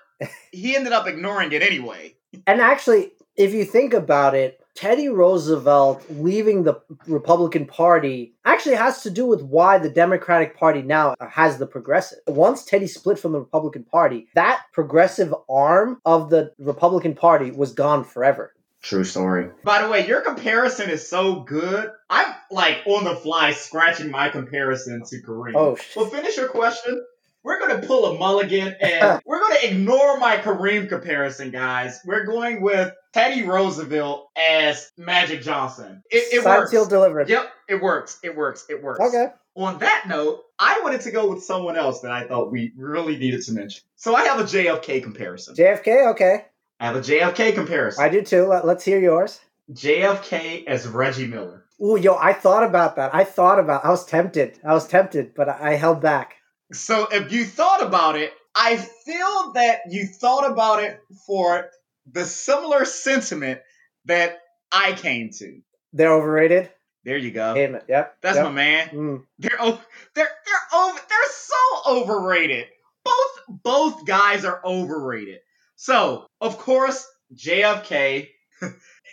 he ended up ignoring it anyway. And actually, if you think about it, Teddy Roosevelt leaving the Republican Party actually has to do with why the Democratic Party now has the progressive. Once Teddy split from the Republican Party, that progressive arm of the Republican Party was gone forever. True story. By the way, your comparison is so good. I'm like on the fly scratching my comparison to Kareem. Oh, shit. Well, finish your question. We're going to pull a mulligan and we're going to ignore my Kareem comparison, guys. We're going with Teddy Roosevelt as Magic Johnson. It, it works. delivered. Yep, it works. It works. It works. Okay. On that note, I wanted to go with someone else that I thought we really needed to mention. So I have a JFK comparison. JFK, okay. I have a JFK comparison. I do too. Let, let's hear yours. JFK as Reggie Miller. Ooh, yo, I thought about that. I thought about I was tempted. I was tempted, but I held back. So if you thought about it, I feel that you thought about it for the similar sentiment that I came to. They're overrated. There you go. Amen. Yep. That's yep. my man. Mm. They're they're they're over they're so overrated. Both both guys are overrated. So, of course, JFK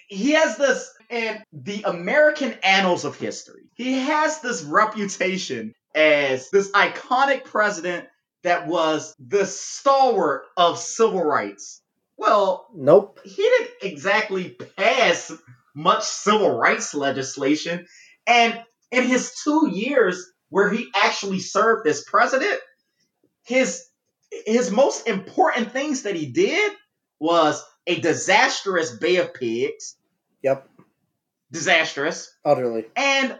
he has this in the American annals of history. He has this reputation as this iconic president that was the stalwart of civil rights. Well, Nope. he didn't exactly pass much civil rights legislation. And in his two years where he actually served as president, his his most important things that he did was a disastrous Bay of Pigs, Yep. disastrous, Utterly. and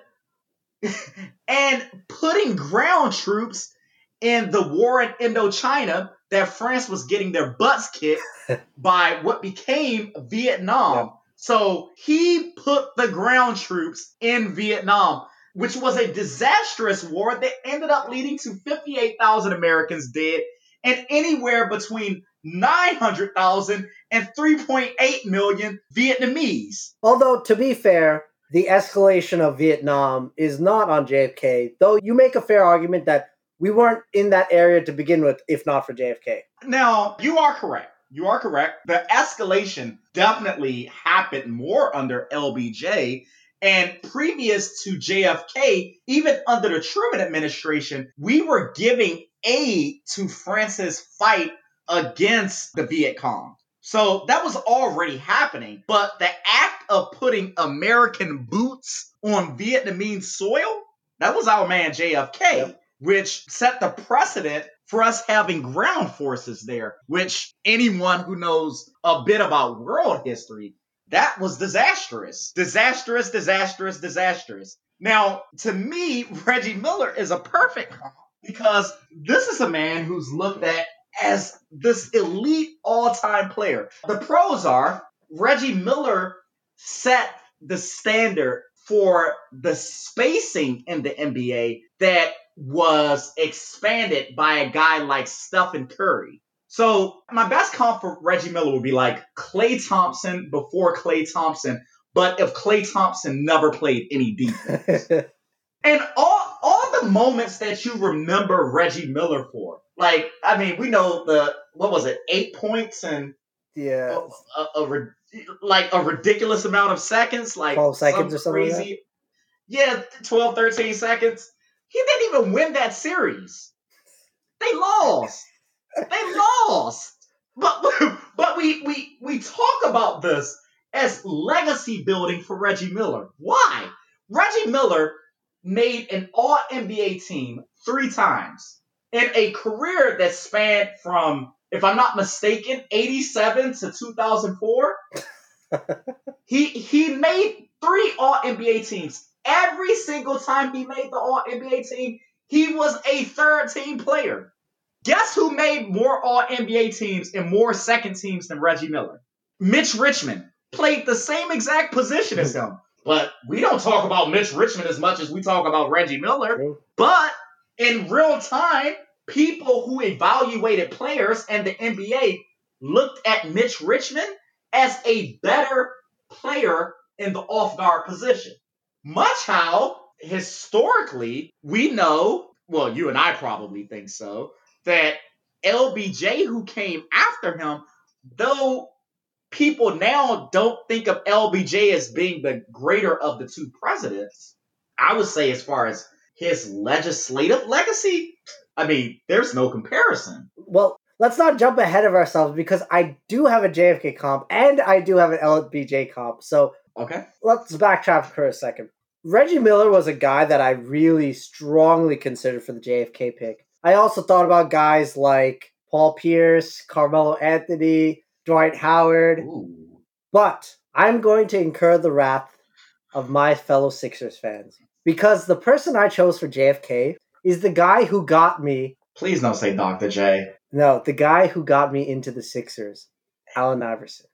and putting ground troops in the war in Indochina that France was getting their butts kicked by what became Vietnam. So he put the ground troops in Vietnam, which was a disastrous war that ended up leading to 58,000 Americans dead and anywhere between 900,000 and 3.8 million Vietnamese. Although, to be fair, the escalation of Vietnam is not on JFK, though you make a fair argument that we weren't in that area to begin with, if not for JFK. Now, you are correct. You are correct. The escalation definitely happened more under LBJ. And previous to JFK, even under the Truman administration, we were giving aid to France's fight against the Viet Cong. So that was already happening. But the act of putting American boots on Vietnamese soil, that was our man JFK Yep. which set the precedent for us having ground forces there, which anyone who knows a bit about world history, that was disastrous. Disastrous, disastrous, disastrous. Now, to me, Reggie Miller is a perfect because this is a man who's looked at as this elite all-time player. The pros are Reggie Miller set the standard for the spacing in the NBA that was expanded by a guy like Stephen Curry. So my best comp for Reggie Miller would be like Klay Thompson before Klay Thompson, but if Klay Thompson never played any defense. And all all the moments that you remember Reggie Miller for, like I mean, we know the what was it, eight points and yeah. a, a, ri- like a ridiculous amount of seconds, like 12 seconds or something like that? Yeah, 12, 13 seconds. He didn't even win that series. They lost. they lost. But but we we we talk about this as legacy building for Reggie Miller. Why? Reggie Miller made an all NBA team three times in a career that spanned from, if I'm not mistaken, 87 to 2004. he he made three all NBA teams. Every single time he made the all NBA team, he was a third team player. Guess who made more all NBA teams and more second teams than Reggie Miller? Mitch Richmond played the same exact position as him. But we don't talk about Mitch Richmond as much as we talk about Reggie Miller. But in real time, people who evaluated players and the NBA looked at Mitch Richmond as a better player in the off guard position. Much how historically we know, well, you and I probably think so, that LBJ, who came after him, though people now don't think of LBJ as being the greater of the two presidents. I would say, as far as his legislative legacy, I mean, there's no comparison. Well, let's not jump ahead of ourselves because I do have a JFK comp and I do have an LBJ comp. So Okay. let's backtrack for a second. Reggie Miller was a guy that I really strongly considered for the JFK pick. I also thought about guys like Paul Pierce, Carmelo Anthony, Dwight Howard, Ooh. but I'm going to incur the wrath of my fellow Sixers fans because the person I chose for JFK is the guy who got me. Please don't say Dr. J. No, the guy who got me into the Sixers, Allen Iverson.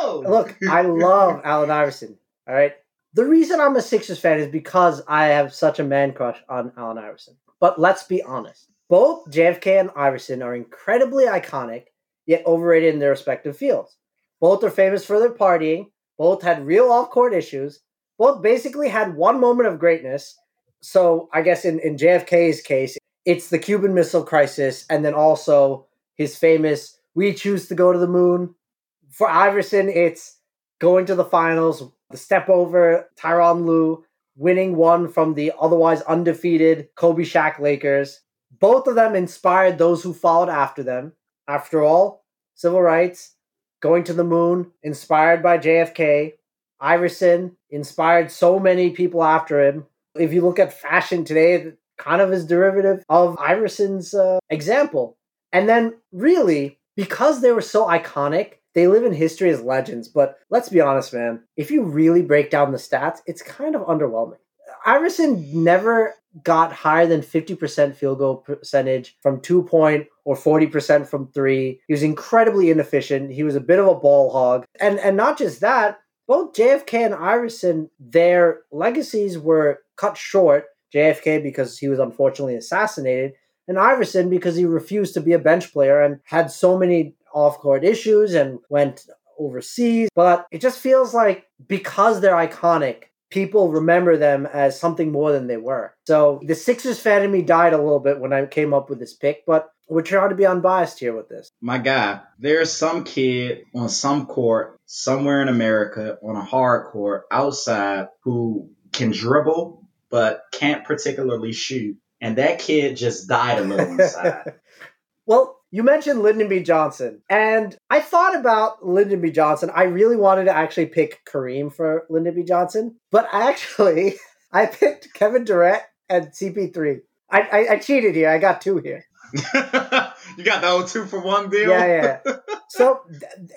No! Look, I love Allen Iverson. All right. The reason I'm a Sixers fan is because I have such a man crush on Allen Iverson. But let's be honest. Both JFK and Iverson are incredibly iconic, yet overrated in their respective fields. Both are famous for their partying. Both had real off court issues. Both basically had one moment of greatness. So I guess in, in JFK's case, it's the Cuban Missile Crisis, and then also his famous We Choose to Go to the Moon. For Iverson, it's going to the finals, the step over Tyronn Lue, winning one from the otherwise undefeated Kobe Shaq Lakers. Both of them inspired those who followed after them. After all, civil rights, going to the moon, inspired by JFK. Iverson inspired so many people after him. If you look at fashion today, kind of is derivative of Iverson's uh, example. And then, really, because they were so iconic, they live in history as legends. But let's be honest, man, if you really break down the stats, it's kind of underwhelming. Iverson never got higher than 50% field goal percentage from two point or 40% from three. He was incredibly inefficient. He was a bit of a ball hog. And and not just that, both JFK and Iverson, their legacies were cut short. JFK because he was unfortunately assassinated, and Iverson because he refused to be a bench player and had so many off-court issues and went overseas. But it just feels like because they're iconic, people remember them as something more than they were. So the Sixers fan in me died a little bit when I came up with this pick, but we're trying to be unbiased here with this. My guy, there's some kid on some court somewhere in America on a hard court outside who can dribble but can't particularly shoot. And that kid just died a little inside. well, you mentioned Lyndon B. Johnson, and I thought about Lyndon B. Johnson. I really wanted to actually pick Kareem for Lyndon B. Johnson, but I actually, I picked Kevin Durant and CP3. I, I, I cheated here. I got two here. you got the old two for one deal? Yeah, yeah. so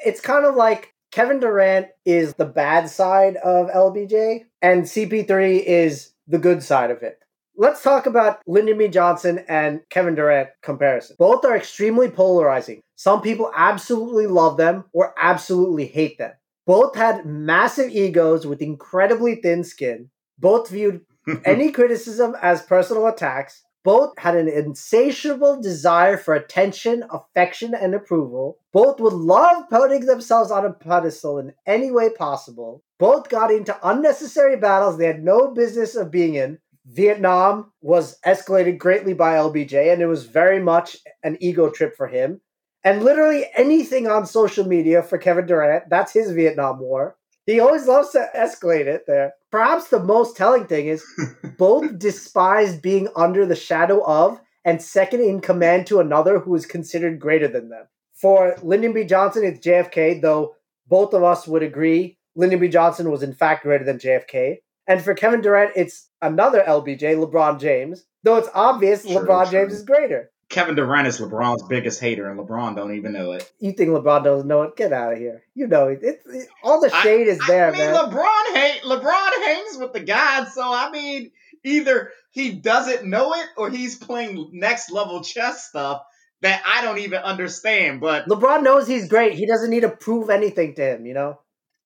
it's kind of like Kevin Durant is the bad side of LBJ, and CP3 is the good side of it. Let's talk about Lyndon B. Johnson and Kevin Durant comparison. Both are extremely polarizing. Some people absolutely love them or absolutely hate them. Both had massive egos with incredibly thin skin. Both viewed any criticism as personal attacks. Both had an insatiable desire for attention, affection, and approval. Both would love putting themselves on a pedestal in any way possible. Both got into unnecessary battles they had no business of being in. Vietnam was escalated greatly by LBJ, and it was very much an ego trip for him. And literally anything on social media for Kevin Durant, that's his Vietnam War. He always loves to escalate it there. Perhaps the most telling thing is both despised being under the shadow of and second in command to another who is considered greater than them. For Lyndon B. Johnson, it's JFK, though both of us would agree Lyndon B. Johnson was in fact greater than JFK. And for Kevin Durant, it's another LBJ, LeBron James, though it's obvious True, LeBron true. James is greater. Kevin Durant is LeBron's biggest hater, and LeBron don't even know it. You think LeBron doesn't know it? Get out of here. You know it. It- it- all the I- shade is there, I mean, man. LeBron hate LeBron hangs with the gods, so I mean, either he doesn't know it or he's playing next level chess stuff that I don't even understand. But LeBron knows he's great. He doesn't need to prove anything to him, you know?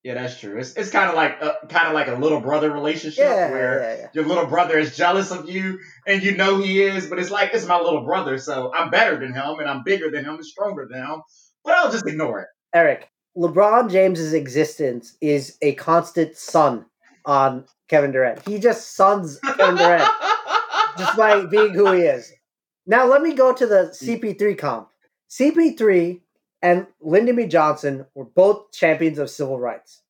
Yeah, that's true. It's, it's kind of like a, kind of like a little brother relationship Yeah, where yeah, yeah. your little brother is jealous of you and you know he is, but it's like it's my little brother, so I'm better than him and I'm bigger than him and stronger than him. But I'll just ignore it. Erik, LeBron James's existence is a constant sun on Kevin Durant. He just suns Kevin Durant just by being who he is. Now let me go to the CP3 comp. CP3 and Lyndon B. Johnson were both champions of civil rights.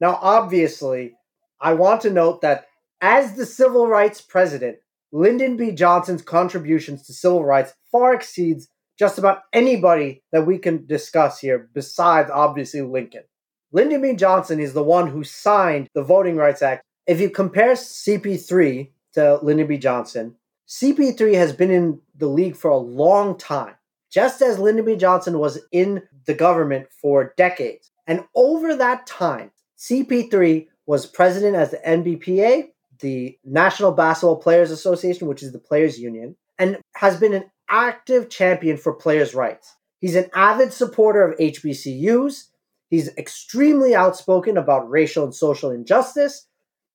Now, obviously, I want to note that as the civil rights president, Lyndon B. Johnson's contributions to civil rights far exceeds just about anybody that we can discuss here, besides obviously Lincoln. Lyndon B. Johnson is the one who signed the Voting Rights Act. If you compare CP3 to Lyndon B. Johnson, CP3 has been in the league for a long time, just as Lyndon B. Johnson was in the government for decades. And over that time, CP3 was president as the NBPA, the National Basketball Players Association, which is the players' union, and has been an active champion for players' rights. He's an avid supporter of HBCUs. He's extremely outspoken about racial and social injustice.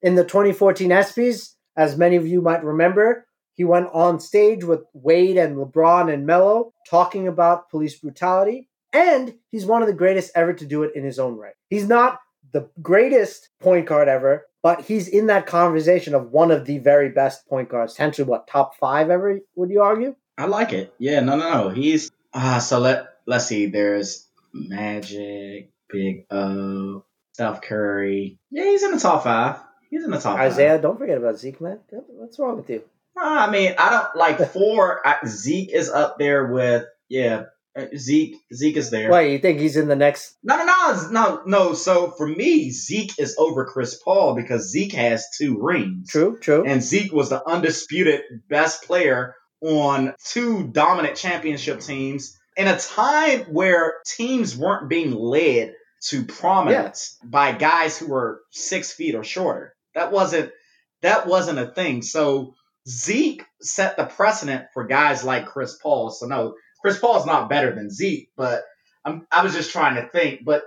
In the 2014 ESPYs, as many of you might remember, he went on stage with Wade and LeBron and Melo talking about police brutality. And he's one of the greatest ever to do it in his own right. He's not the greatest point guard ever, but he's in that conversation of one of the very best point guards. Potentially, what top five ever? Would you argue? I like it. Yeah, no, no, no. He's ah. so let let's see. There's Magic, Big O, Steph Curry. Yeah, he's in the top five. He's in the top. Isiah, Five. don't forget about Zeke, man. What's wrong with you? I mean, I don't like four. I, Zeke is up there with yeah. uh, Zeke, Zeke is there. Wait, you think he's in the next? No, no, no, no, no. So for me, Zeke is over Chris Paul because Zeke has two rings. True, true. And Zeke was the undisputed best player on two dominant championship teams in a time where teams weren't being led to prominence by guys who were six feet or shorter. That wasn't that wasn't a thing. So Zeke set the precedent for guys like Chris Paul. So no, Chris Paul's not better than Zeke, but I'm, I was just trying to think. But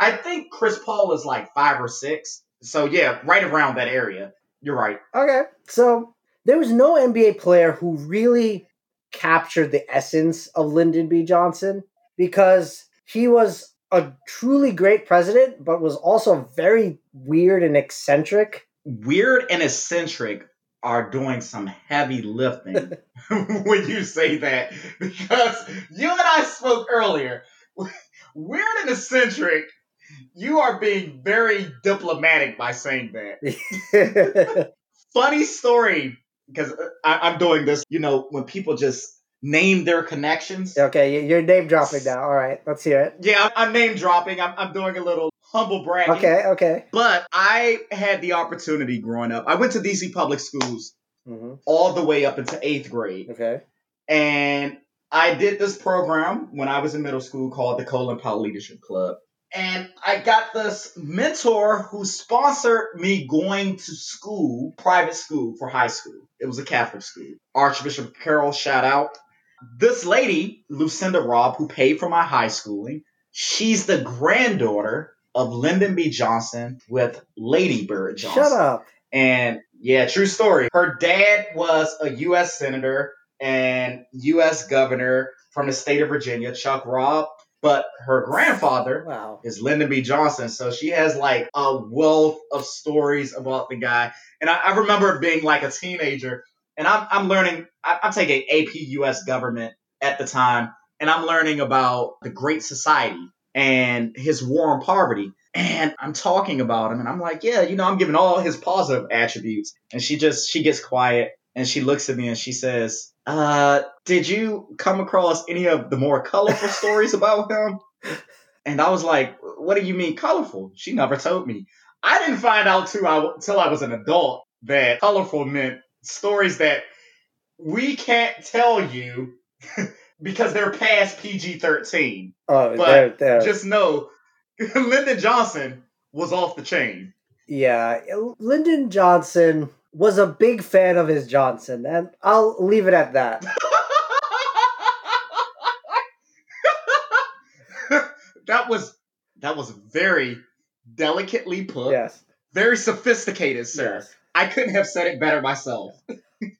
I think Chris Paul is like five or six. So yeah, right around that area. You're right. Okay, so there was no NBA player who really captured the essence of Lyndon B. Johnson because he was a truly great president, but was also very weird and eccentric. Weird and eccentric are doing some heavy lifting when you say that because you and I spoke earlier. Weird and eccentric, you are being very diplomatic by saying that. Funny story because uh, I, I'm doing this, you know, when people just name their connections. okay, you're name dropping now. All right, let's hear it. Yeah, I'm, I'm name dropping. I'm, I'm doing a little humble bragging. Okay, okay. But I had the opportunity growing up. I went to DC public schools hmm all the way up into eighth grade. Okay. And I did this program when I was in middle school called the Colin Powell Leadership Club. And I got this mentor who sponsored me going to school, private school for high school. It was a Catholic school. Archbishop Carroll, shout out. This lady, Lucinda Robb, who paid for my high schooling, she's the granddaughter of Lyndon B. Johnson with Lady Bird Johnson. Shut up. And yeah, true story. Her dad was a U.S. senator and U.S. governor from the state of Virginia, Chuck Robb. But her grandfather Wow. is Lyndon B. Johnson. So she has like a wealth of stories about the guy. And I, I remember being like a teenager and I'm, I'm learning, I, I'm taking AP US government at the time, and I'm learning about the Great Society and his war on poverty. And I'm talking about him, and I'm like, yeah, you know, I'm giving all his positive attributes. And she just, she gets quiet and she looks at me and she says, uh, did you come across any of the more colorful stories about him? And I was like, what do you mean colorful? She never told me. I didn't find out till I, till I was an adult that colorful meant stories that we can't tell you because they're past PG 13. Oh, But there, there. Just know Lyndon Johnson was off the chain. Yeah, Lyndon Johnson was a big fan of his Johnson, and I'll leave it at that. that was that was very delicately put, yes. very sophisticated, sir. Yes. I couldn't have said it better myself.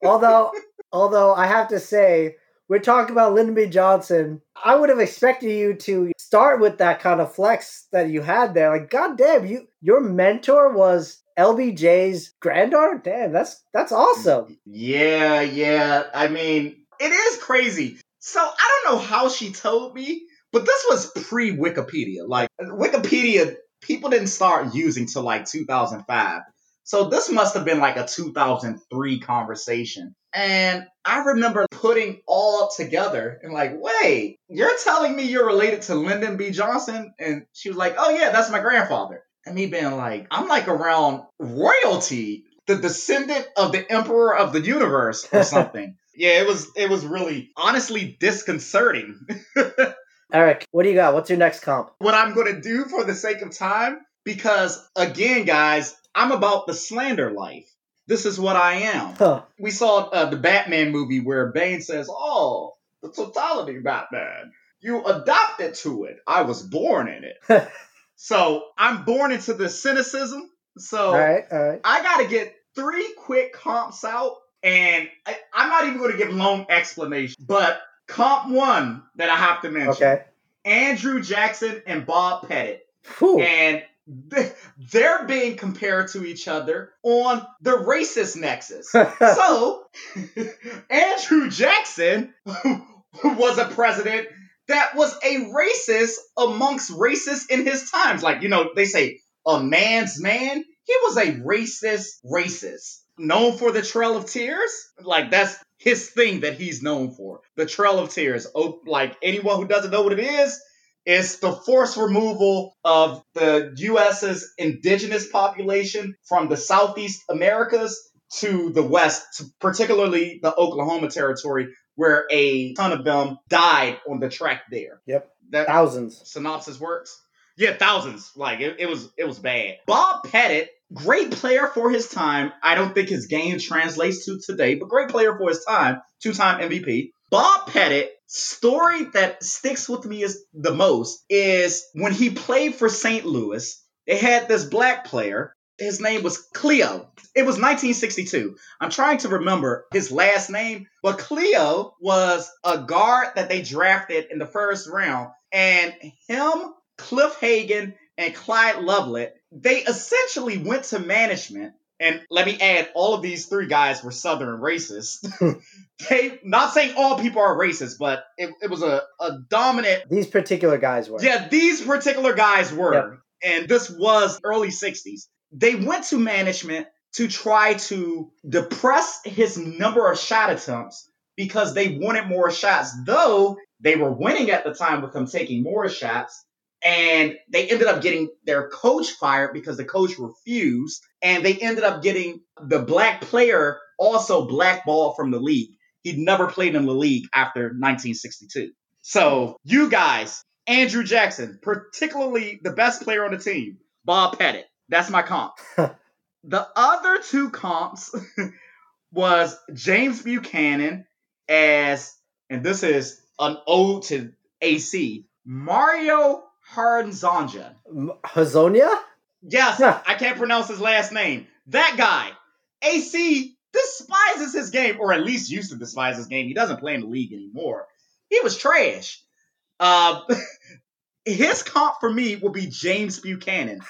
although, although I have to say, we're talking about Lyndon B. Johnson. I would have expected you to start with that kind of flex that you had there. Like, goddamn, you your mentor was LBJ's granddaughter. Damn, that's that's awesome. Yeah, yeah. I mean, it is crazy. So I don't know how she told me, But this was pre Wikipedia. Like Wikipedia, people didn't start using till like 2005. So this must have been like a 2003 conversation. And I remember putting all together and like, wait, you're telling me you're related to Lyndon B. Johnson? And she was like, oh yeah, that's my grandfather. And me being like, I'm like around royalty, the descendant of the emperor of the universe or something. yeah, it was it was really honestly disconcerting. Erik, what do you got? What's your next comp? what I'm going to do for the sake of time, because again, guys, I'm about the slander life. This is what I am. Huh. We saw uh, the Batman movie where Bane says, "Oh, the totality Batman. You adopted to it. I was born in it." so I'm born into the cynicism. So All right, all right. I got to get three quick comps out, and I, I'm not even going to give long explanation. But comp one that I have to mention: Okay. Andrew Jackson and Bob Pettit Whew. and they're being compared to each other on the racist nexus. so, Andrew Jackson was a president that was a racist amongst racists in his times. Like, you know, they say a man's man. He was a racist racist. Known for the Trail of Tears. Like, that's his thing that he's known for. The Trail of Tears. Oh, like, anyone who doesn't know what it is, it's the forced removal of the U.S.'s indigenous population from the Southeast Americas to the West, to particularly the Oklahoma territory, where a ton of them died on the track there. Yep. That Thousands. synopsis works. Yeah, thousands. Like it, it was it was bad. Bob Pettit, great player for his time. I don't think his game translates to today, but great player for his time. Two-time MVP. Bob Pettit, story that sticks with me is the most is when he played for St. Louis, they had this black player. His name was Cleo. It was 1962. I'm trying to remember his last name, but Cleo was a guard that they drafted in the first round. And him, Cliff Hagan, and Clyde Lovellette, they essentially went to management. And let me add, all of these three guys were Southern racists. they, not saying all people are racist, but it, it was a, a dominant These particular guys were. yeah, these particular guys were. Yep. And this was early 60s. They went to management to try to depress his number of shot attempts because they wanted more shots, though they were winning at the time with him taking more shots. And they ended up getting their coach fired because the coach refused. And they ended up getting the black player also blackballed from the league. He'd never played in the league after 1962. So, you guys, Andrew Jackson, particularly the best player on the team, Bob Pettit. That's my comp. the other two comps was James Buchanan as, and this is an ode to AC, Mario Harnzonja. M- Hazonia? Yes. I can't pronounce his last name. That guy, AC, despises his game, or at least used to despise his game. He doesn't play in the league anymore. He was trash. Uh, his comp for me will be James Buchanan,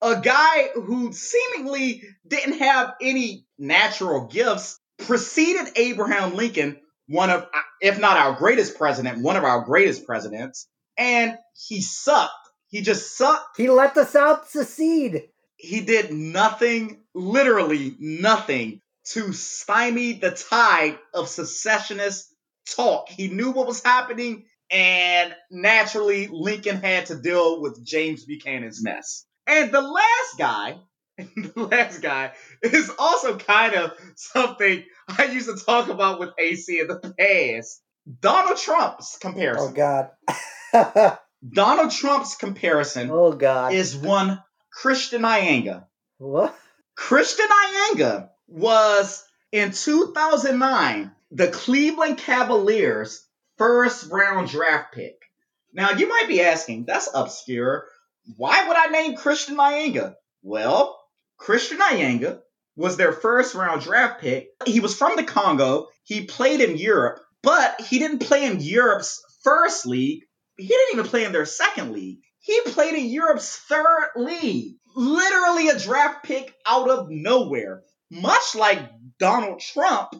a guy who seemingly didn't have any natural gifts, preceded Abraham Lincoln, one of, if not our greatest president, one of our greatest presidents, and he sucked. He just sucked He let the South secede. he did nothing, literally nothing, to stymie the tide of secessionist talk. He knew what was happening, and naturally, Lincoln had to deal with James Buchanan's mess. And the last guy, the last guy is also kind of something I used to talk about with AC in the past. Donald Trump's comparison. Oh God. Donald Trump's comparison oh God. is one Christian Eyenga. what? Christian Eyenga was in 2009 the Cleveland Cavaliers' first round draft pick. Now you might be asking, that's obscure. Why would I name Christian Eyenga? Well, Christian Eyenga was their first round draft pick. He was from the Congo. He played in Europe, but he didn't play in Europe's first league. He didn't even play in their second league. He played in Europe's third league. Literally a draft pick out of nowhere. Much like Donald Trump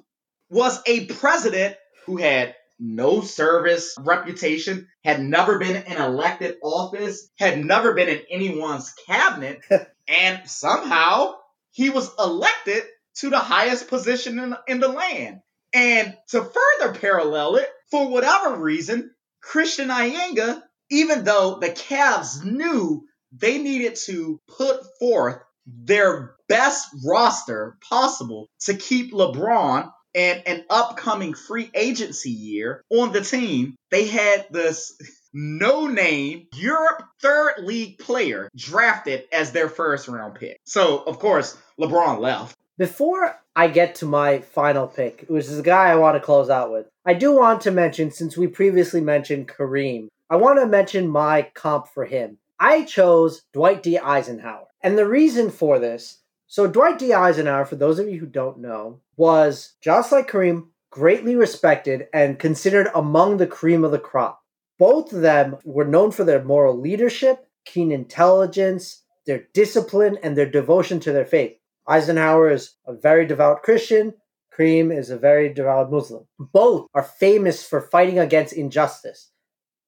was a president who had no service reputation, had never been in elected office, had never been in anyone's cabinet, and somehow he was elected to the highest position in, in the land. And to further parallel it, for whatever reason, Christian Eyenga, even though the Cavs knew they needed to put forth their best roster possible to keep LeBron and an upcoming free agency year on the team, they had this no name Europe third league player drafted as their first round pick. So, of course, LeBron left. Before I get to my final pick, which is the guy I want to close out with, I do want to mention, since we previously mentioned Kareem, I want to mention my comp for him. I chose Dwight D. Eisenhower. And the reason for this so, Dwight D. Eisenhower, for those of you who don't know, was just like Kareem, greatly respected and considered among the cream of the crop. Both of them were known for their moral leadership, keen intelligence, their discipline, and their devotion to their faith. Eisenhower is a very devout Christian. Kareem is a very devout Muslim. Both are famous for fighting against injustice.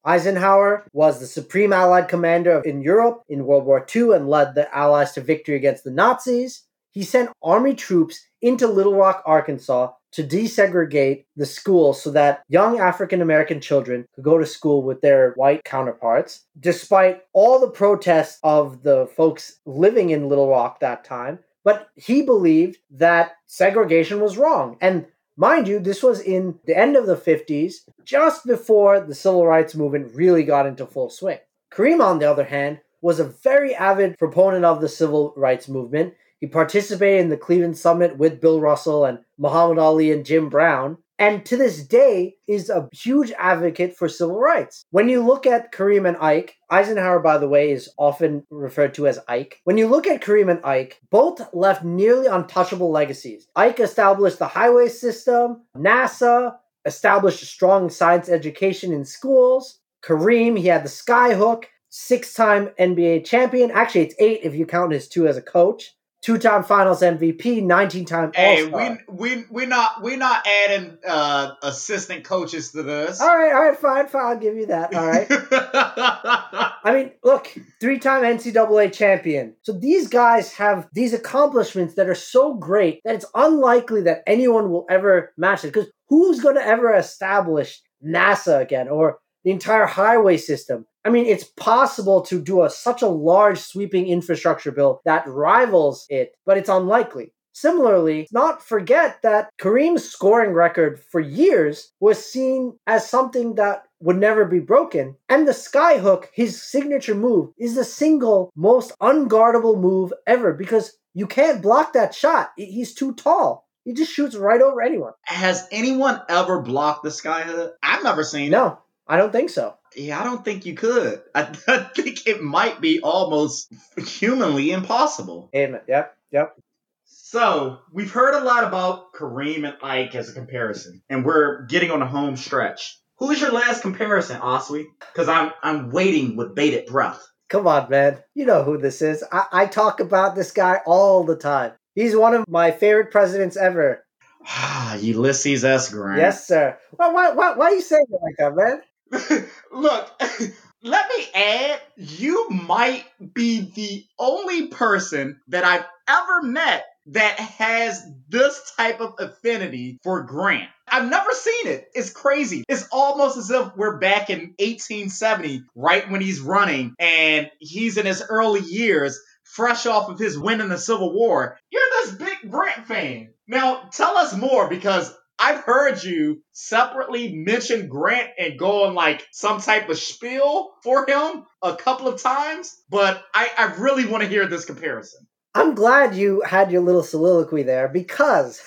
Eisenhower was the supreme Allied commander in Europe in World War II and led the Allies to victory against the Nazis. He sent army troops into Little Rock, Arkansas to desegregate the school so that young African American children could go to school with their white counterparts. Despite all the protests of the folks living in Little Rock that time, but he believed that segregation was wrong. And Mind you, this was in the end of the 50s, just before the civil rights movement really got into full swing. Kareem, on the other hand, was a very avid proponent of the civil rights movement. He participated in the Cleveland Summit with Bill Russell and Muhammad Ali and Jim Brown and to this day is a huge advocate for civil rights. When you look at Kareem and Ike, Eisenhower, by the way, is often referred to as Ike. When you look at Kareem and Ike, both left nearly untouchable legacies. Ike established the highway system, NASA, established a strong science education in schools. Kareem, he had the skyhook, six time NBA champion. Actually, it's eight if you count his two as a coach two-time Finals MVP, 19-time Hey, we we we not we not adding uh, assistant coaches to this. All right, all right, fine, fine. I'll give you that. All right. I mean, look, three-time NCAA champion. So these guys have these accomplishments that are so great that it's unlikely that anyone will ever match it. Because who's going to ever establish NASA again or the entire highway system? I mean, it's possible to do a, such a large sweeping infrastructure bill that rivals it, but it's unlikely. Similarly, not forget that Kareem's scoring record for years was seen as something that would never be broken. And the skyhook, his signature move, is the single most unguardable move ever because you can't block that shot. He's too tall. He just shoots right over anyone. Has anyone ever blocked the skyhook? I've never seen no, it. No, I don't think so. Yeah, I don't think you could. I, I think it might be almost humanly impossible. And yep, yep. So we've heard a lot about Kareem and Ike as a comparison, and we're getting on a home stretch. Who is your last comparison, Aswi? Because I'm I'm waiting with bated breath. Come on, man. You know who this is. I, I talk about this guy all the time. He's one of my favorite presidents ever. Ah, Ulysses S. Grant. Yes, sir. Why, why, why, why are you saying it like that, man? Look, let me add, you might be the only person that I've ever met that has this type of affinity for Grant. I've never seen it. It's crazy. It's almost as if we're back in 1870, right when he's running, and he's in his early years, fresh off of his win in the Civil War. You're this big Grant fan. Now, tell us more because I've heard you separately mention Grant and go on like some type of spiel for him a couple of times, but I, I really want to hear this comparison. I'm glad you had your little soliloquy there because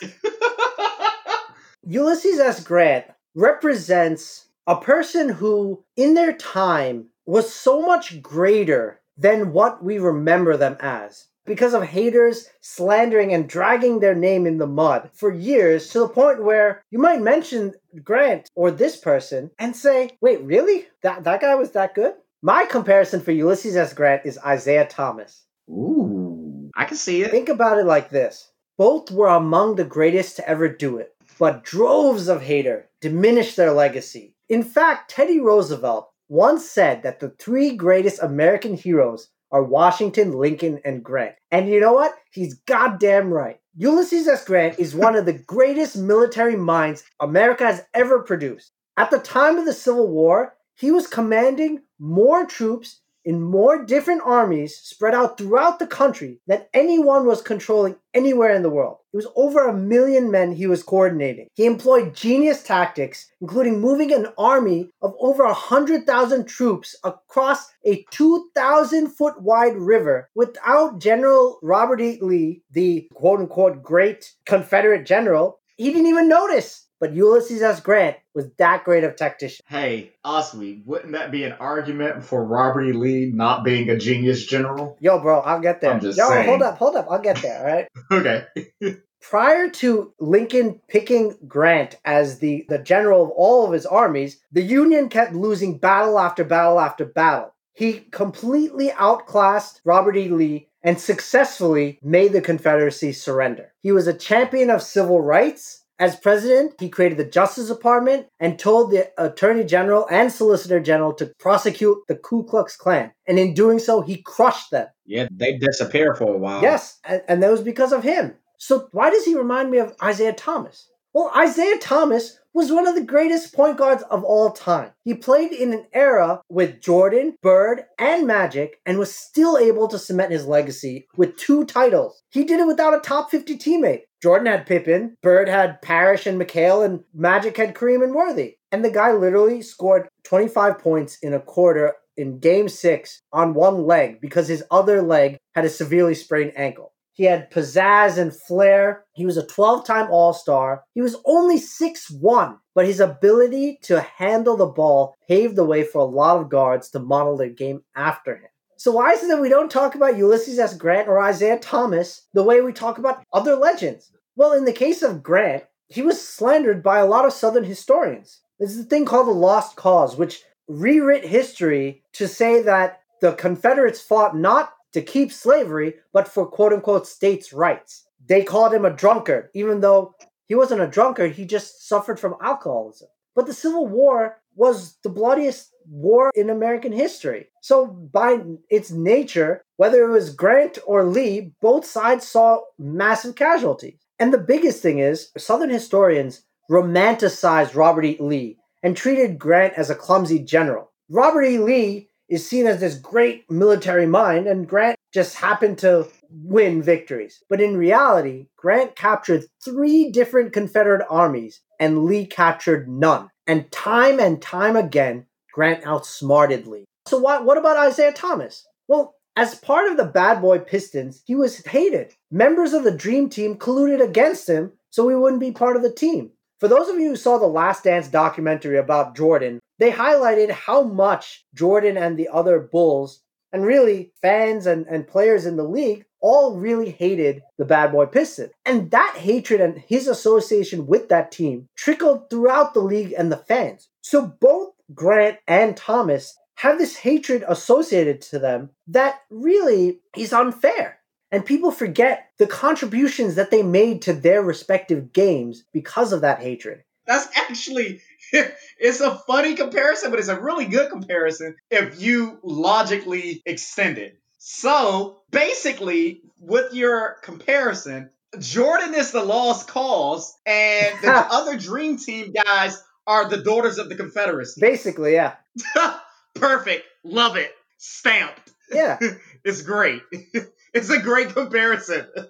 Ulysses S. Grant represents a person who, in their time, was so much greater than what we remember them as because of haters slandering and dragging their name in the mud for years to the point where you might mention Grant or this person and say, wait, really? That, that guy was that good? My comparison for Ulysses S. Grant is Isiah Thomas. Ooh, I can see it. Think about it like this both were among the greatest to ever do it. but droves of hater diminished their legacy. In fact, Teddy Roosevelt once said that the three greatest American heroes are Washington, Lincoln, and Grant. And you know what? He's goddamn right. Ulysses S. Grant is one of the greatest military minds America has ever produced. At the time of the Civil War, he was commanding more troops in more different armies spread out throughout the country than anyone was controlling anywhere in the world. It was over a million men he was coordinating. He employed genius tactics, including moving an army of over 100,000 troops across a 2,000 foot wide river without General Robert E. Lee, the quote unquote great Confederate general. He didn't even notice. But Ulysses S. Grant was that great of tactician. Hey, Aswi, wouldn't that be an argument for Robert E. Lee not being a genius general? Yo, bro, I'll get there. I'm just Yo, saying. hold up, hold up, I'll get there, all right? Okay. Prior to Lincoln picking Grant as the, the general of all of his armies, the Union kept losing battle after battle after battle. He completely outclassed Robert E. Lee and successfully made the Confederacy surrender. He was a champion of civil rights. As president, he created the Justice Department and told the Attorney General and Solicitor General to prosecute the Ku Klux Klan. And in doing so, he crushed them. Yeah, they disappear for a while. Yes, and, and that was because of him. So why does he remind me of Isiah Thomas? Well, Isiah Thomas was one of the greatest point guards of all time. He played in an era with Jordan, Bird, and Magic and was still able to cement his legacy with two titles. He did it without a top 50 teammate. Jordan had Pippen, Bird had Parrish and McHale, and Magic had Kareem and Worthy. And the guy literally scored 25 points in a quarter in game six on one leg because his other leg had a severely sprained ankle. He had pizzazz and flair. He was a 12 time All Star. He was only six one, but his ability to handle the ball paved the way for a lot of guards to model their game after him. So, why is it that we don't talk about Ulysses S. Grant or Isiah Thomas the way we talk about other legends? Well, in the case of Grant, he was slandered by a lot of Southern historians. There's a thing called the Lost Cause, which rewrit history to say that the Confederates fought not to keep slavery, but for quote unquote states' rights. They called him a drunkard, even though he wasn't a drunkard, he just suffered from alcoholism. But the Civil War was the bloodiest war in American history. So, by its nature, whether it was Grant or Lee, both sides saw massive casualties. And the biggest thing is, Southern historians romanticized Robert E. Lee and treated Grant as a clumsy general. Robert E. Lee is seen as this great military mind, and Grant just happened to win victories. But in reality, Grant captured three different Confederate armies, and Lee captured none. And time and time again, Grant outsmarted Lee. So, what, what about Isiah Thomas? Well, as part of the bad boy Pistons, he was hated. Members of the Dream Team colluded against him so he wouldn't be part of the team. For those of you who saw the Last Dance documentary about Jordan, they highlighted how much Jordan and the other Bulls, and really fans and, and players in the league, all really hated the bad boy Piston. And that hatred and his association with that team trickled throughout the league and the fans. So both Grant and Thomas have this hatred associated to them that really is unfair. And people forget the contributions that they made to their respective games because of that hatred. That's actually it's a funny comparison, but it's a really good comparison if you logically extend it. So basically, with your comparison, Jordan is the lost cause, and the other Dream Team guys are the daughters of the Confederacy. Basically, yeah. Perfect. Love it. Stamped. Yeah. it's great. it's a great comparison.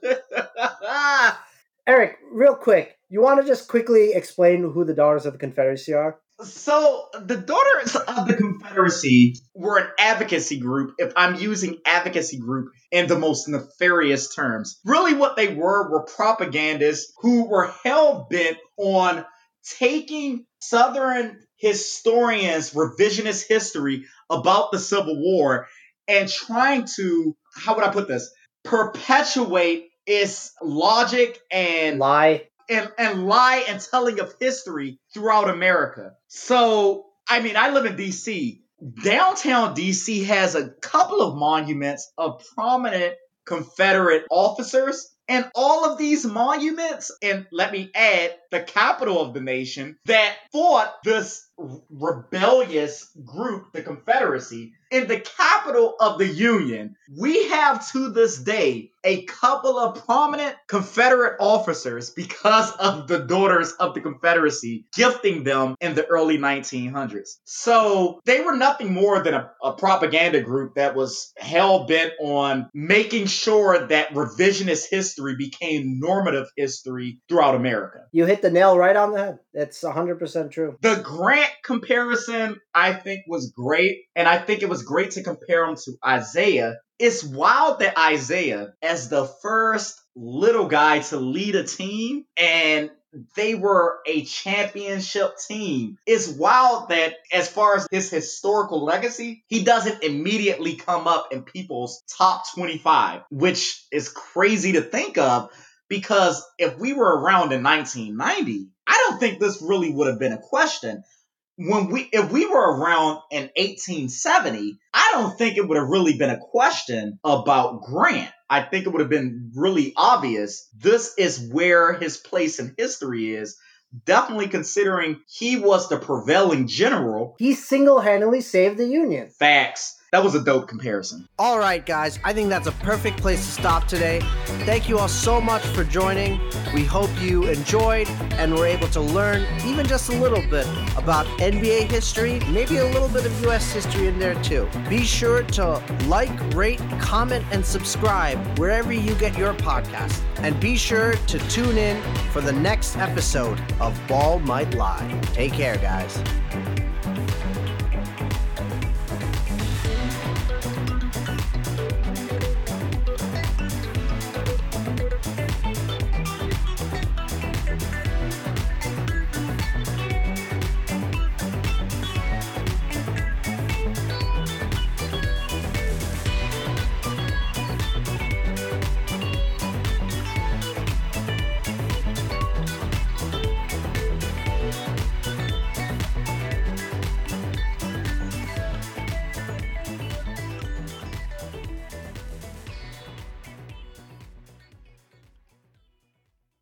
Erik, real quick, you want to just quickly explain who the Daughters of the Confederacy are? So, the Daughters of the Confederacy were an advocacy group, if I'm using advocacy group in the most nefarious terms. Really, what they were were propagandists who were hell bent on taking Southern historians' revisionist history about the Civil War and trying to, how would I put this, perpetuate its logic and Lie. and, and lie and telling of history throughout America. So, I mean, I live in DC. Downtown DC has a couple of monuments of prominent Confederate officers, And all of these monuments, and let me add, the capital of the nation that fought this rebellious group, the Confederacy, in the capital of the Union, we have to this day a couple of prominent Confederate officers because of the Daughters of the Confederacy gifting them in the early 1900s. So they were nothing more than a, a propaganda group that was hell bent on making sure that revisionist history became normative history throughout America. You hit the nail right on the head. It's 100% true. The Grant comparison, I think, was great. And I think it was great to compare him to Isiah. It's wild that Isiah, as the first little guy to lead a team, and they were a championship team. It's wild that as far as his historical legacy, he doesn't immediately come up in people's top 25, which is crazy to think of because if we were around in 1990, I don't think this really would have been a question when we if we were around in 1870, I don't think it would have really been a question about Grant. I think it would have been really obvious. This is where his place in history is. Definitely considering he was the prevailing general. He single handedly saved the Union. Facts that was a dope comparison. All right, guys, I think that's a perfect place to stop today. Thank you all so much for joining. We hope you enjoyed and were able to learn even just a little bit about NBA history, maybe a little bit of U.S. history in there too. Be sure to like, rate, comment, and subscribe wherever you get your podcast. And be sure to tune in for the next episode of Ball Might Lie. Take care, guys.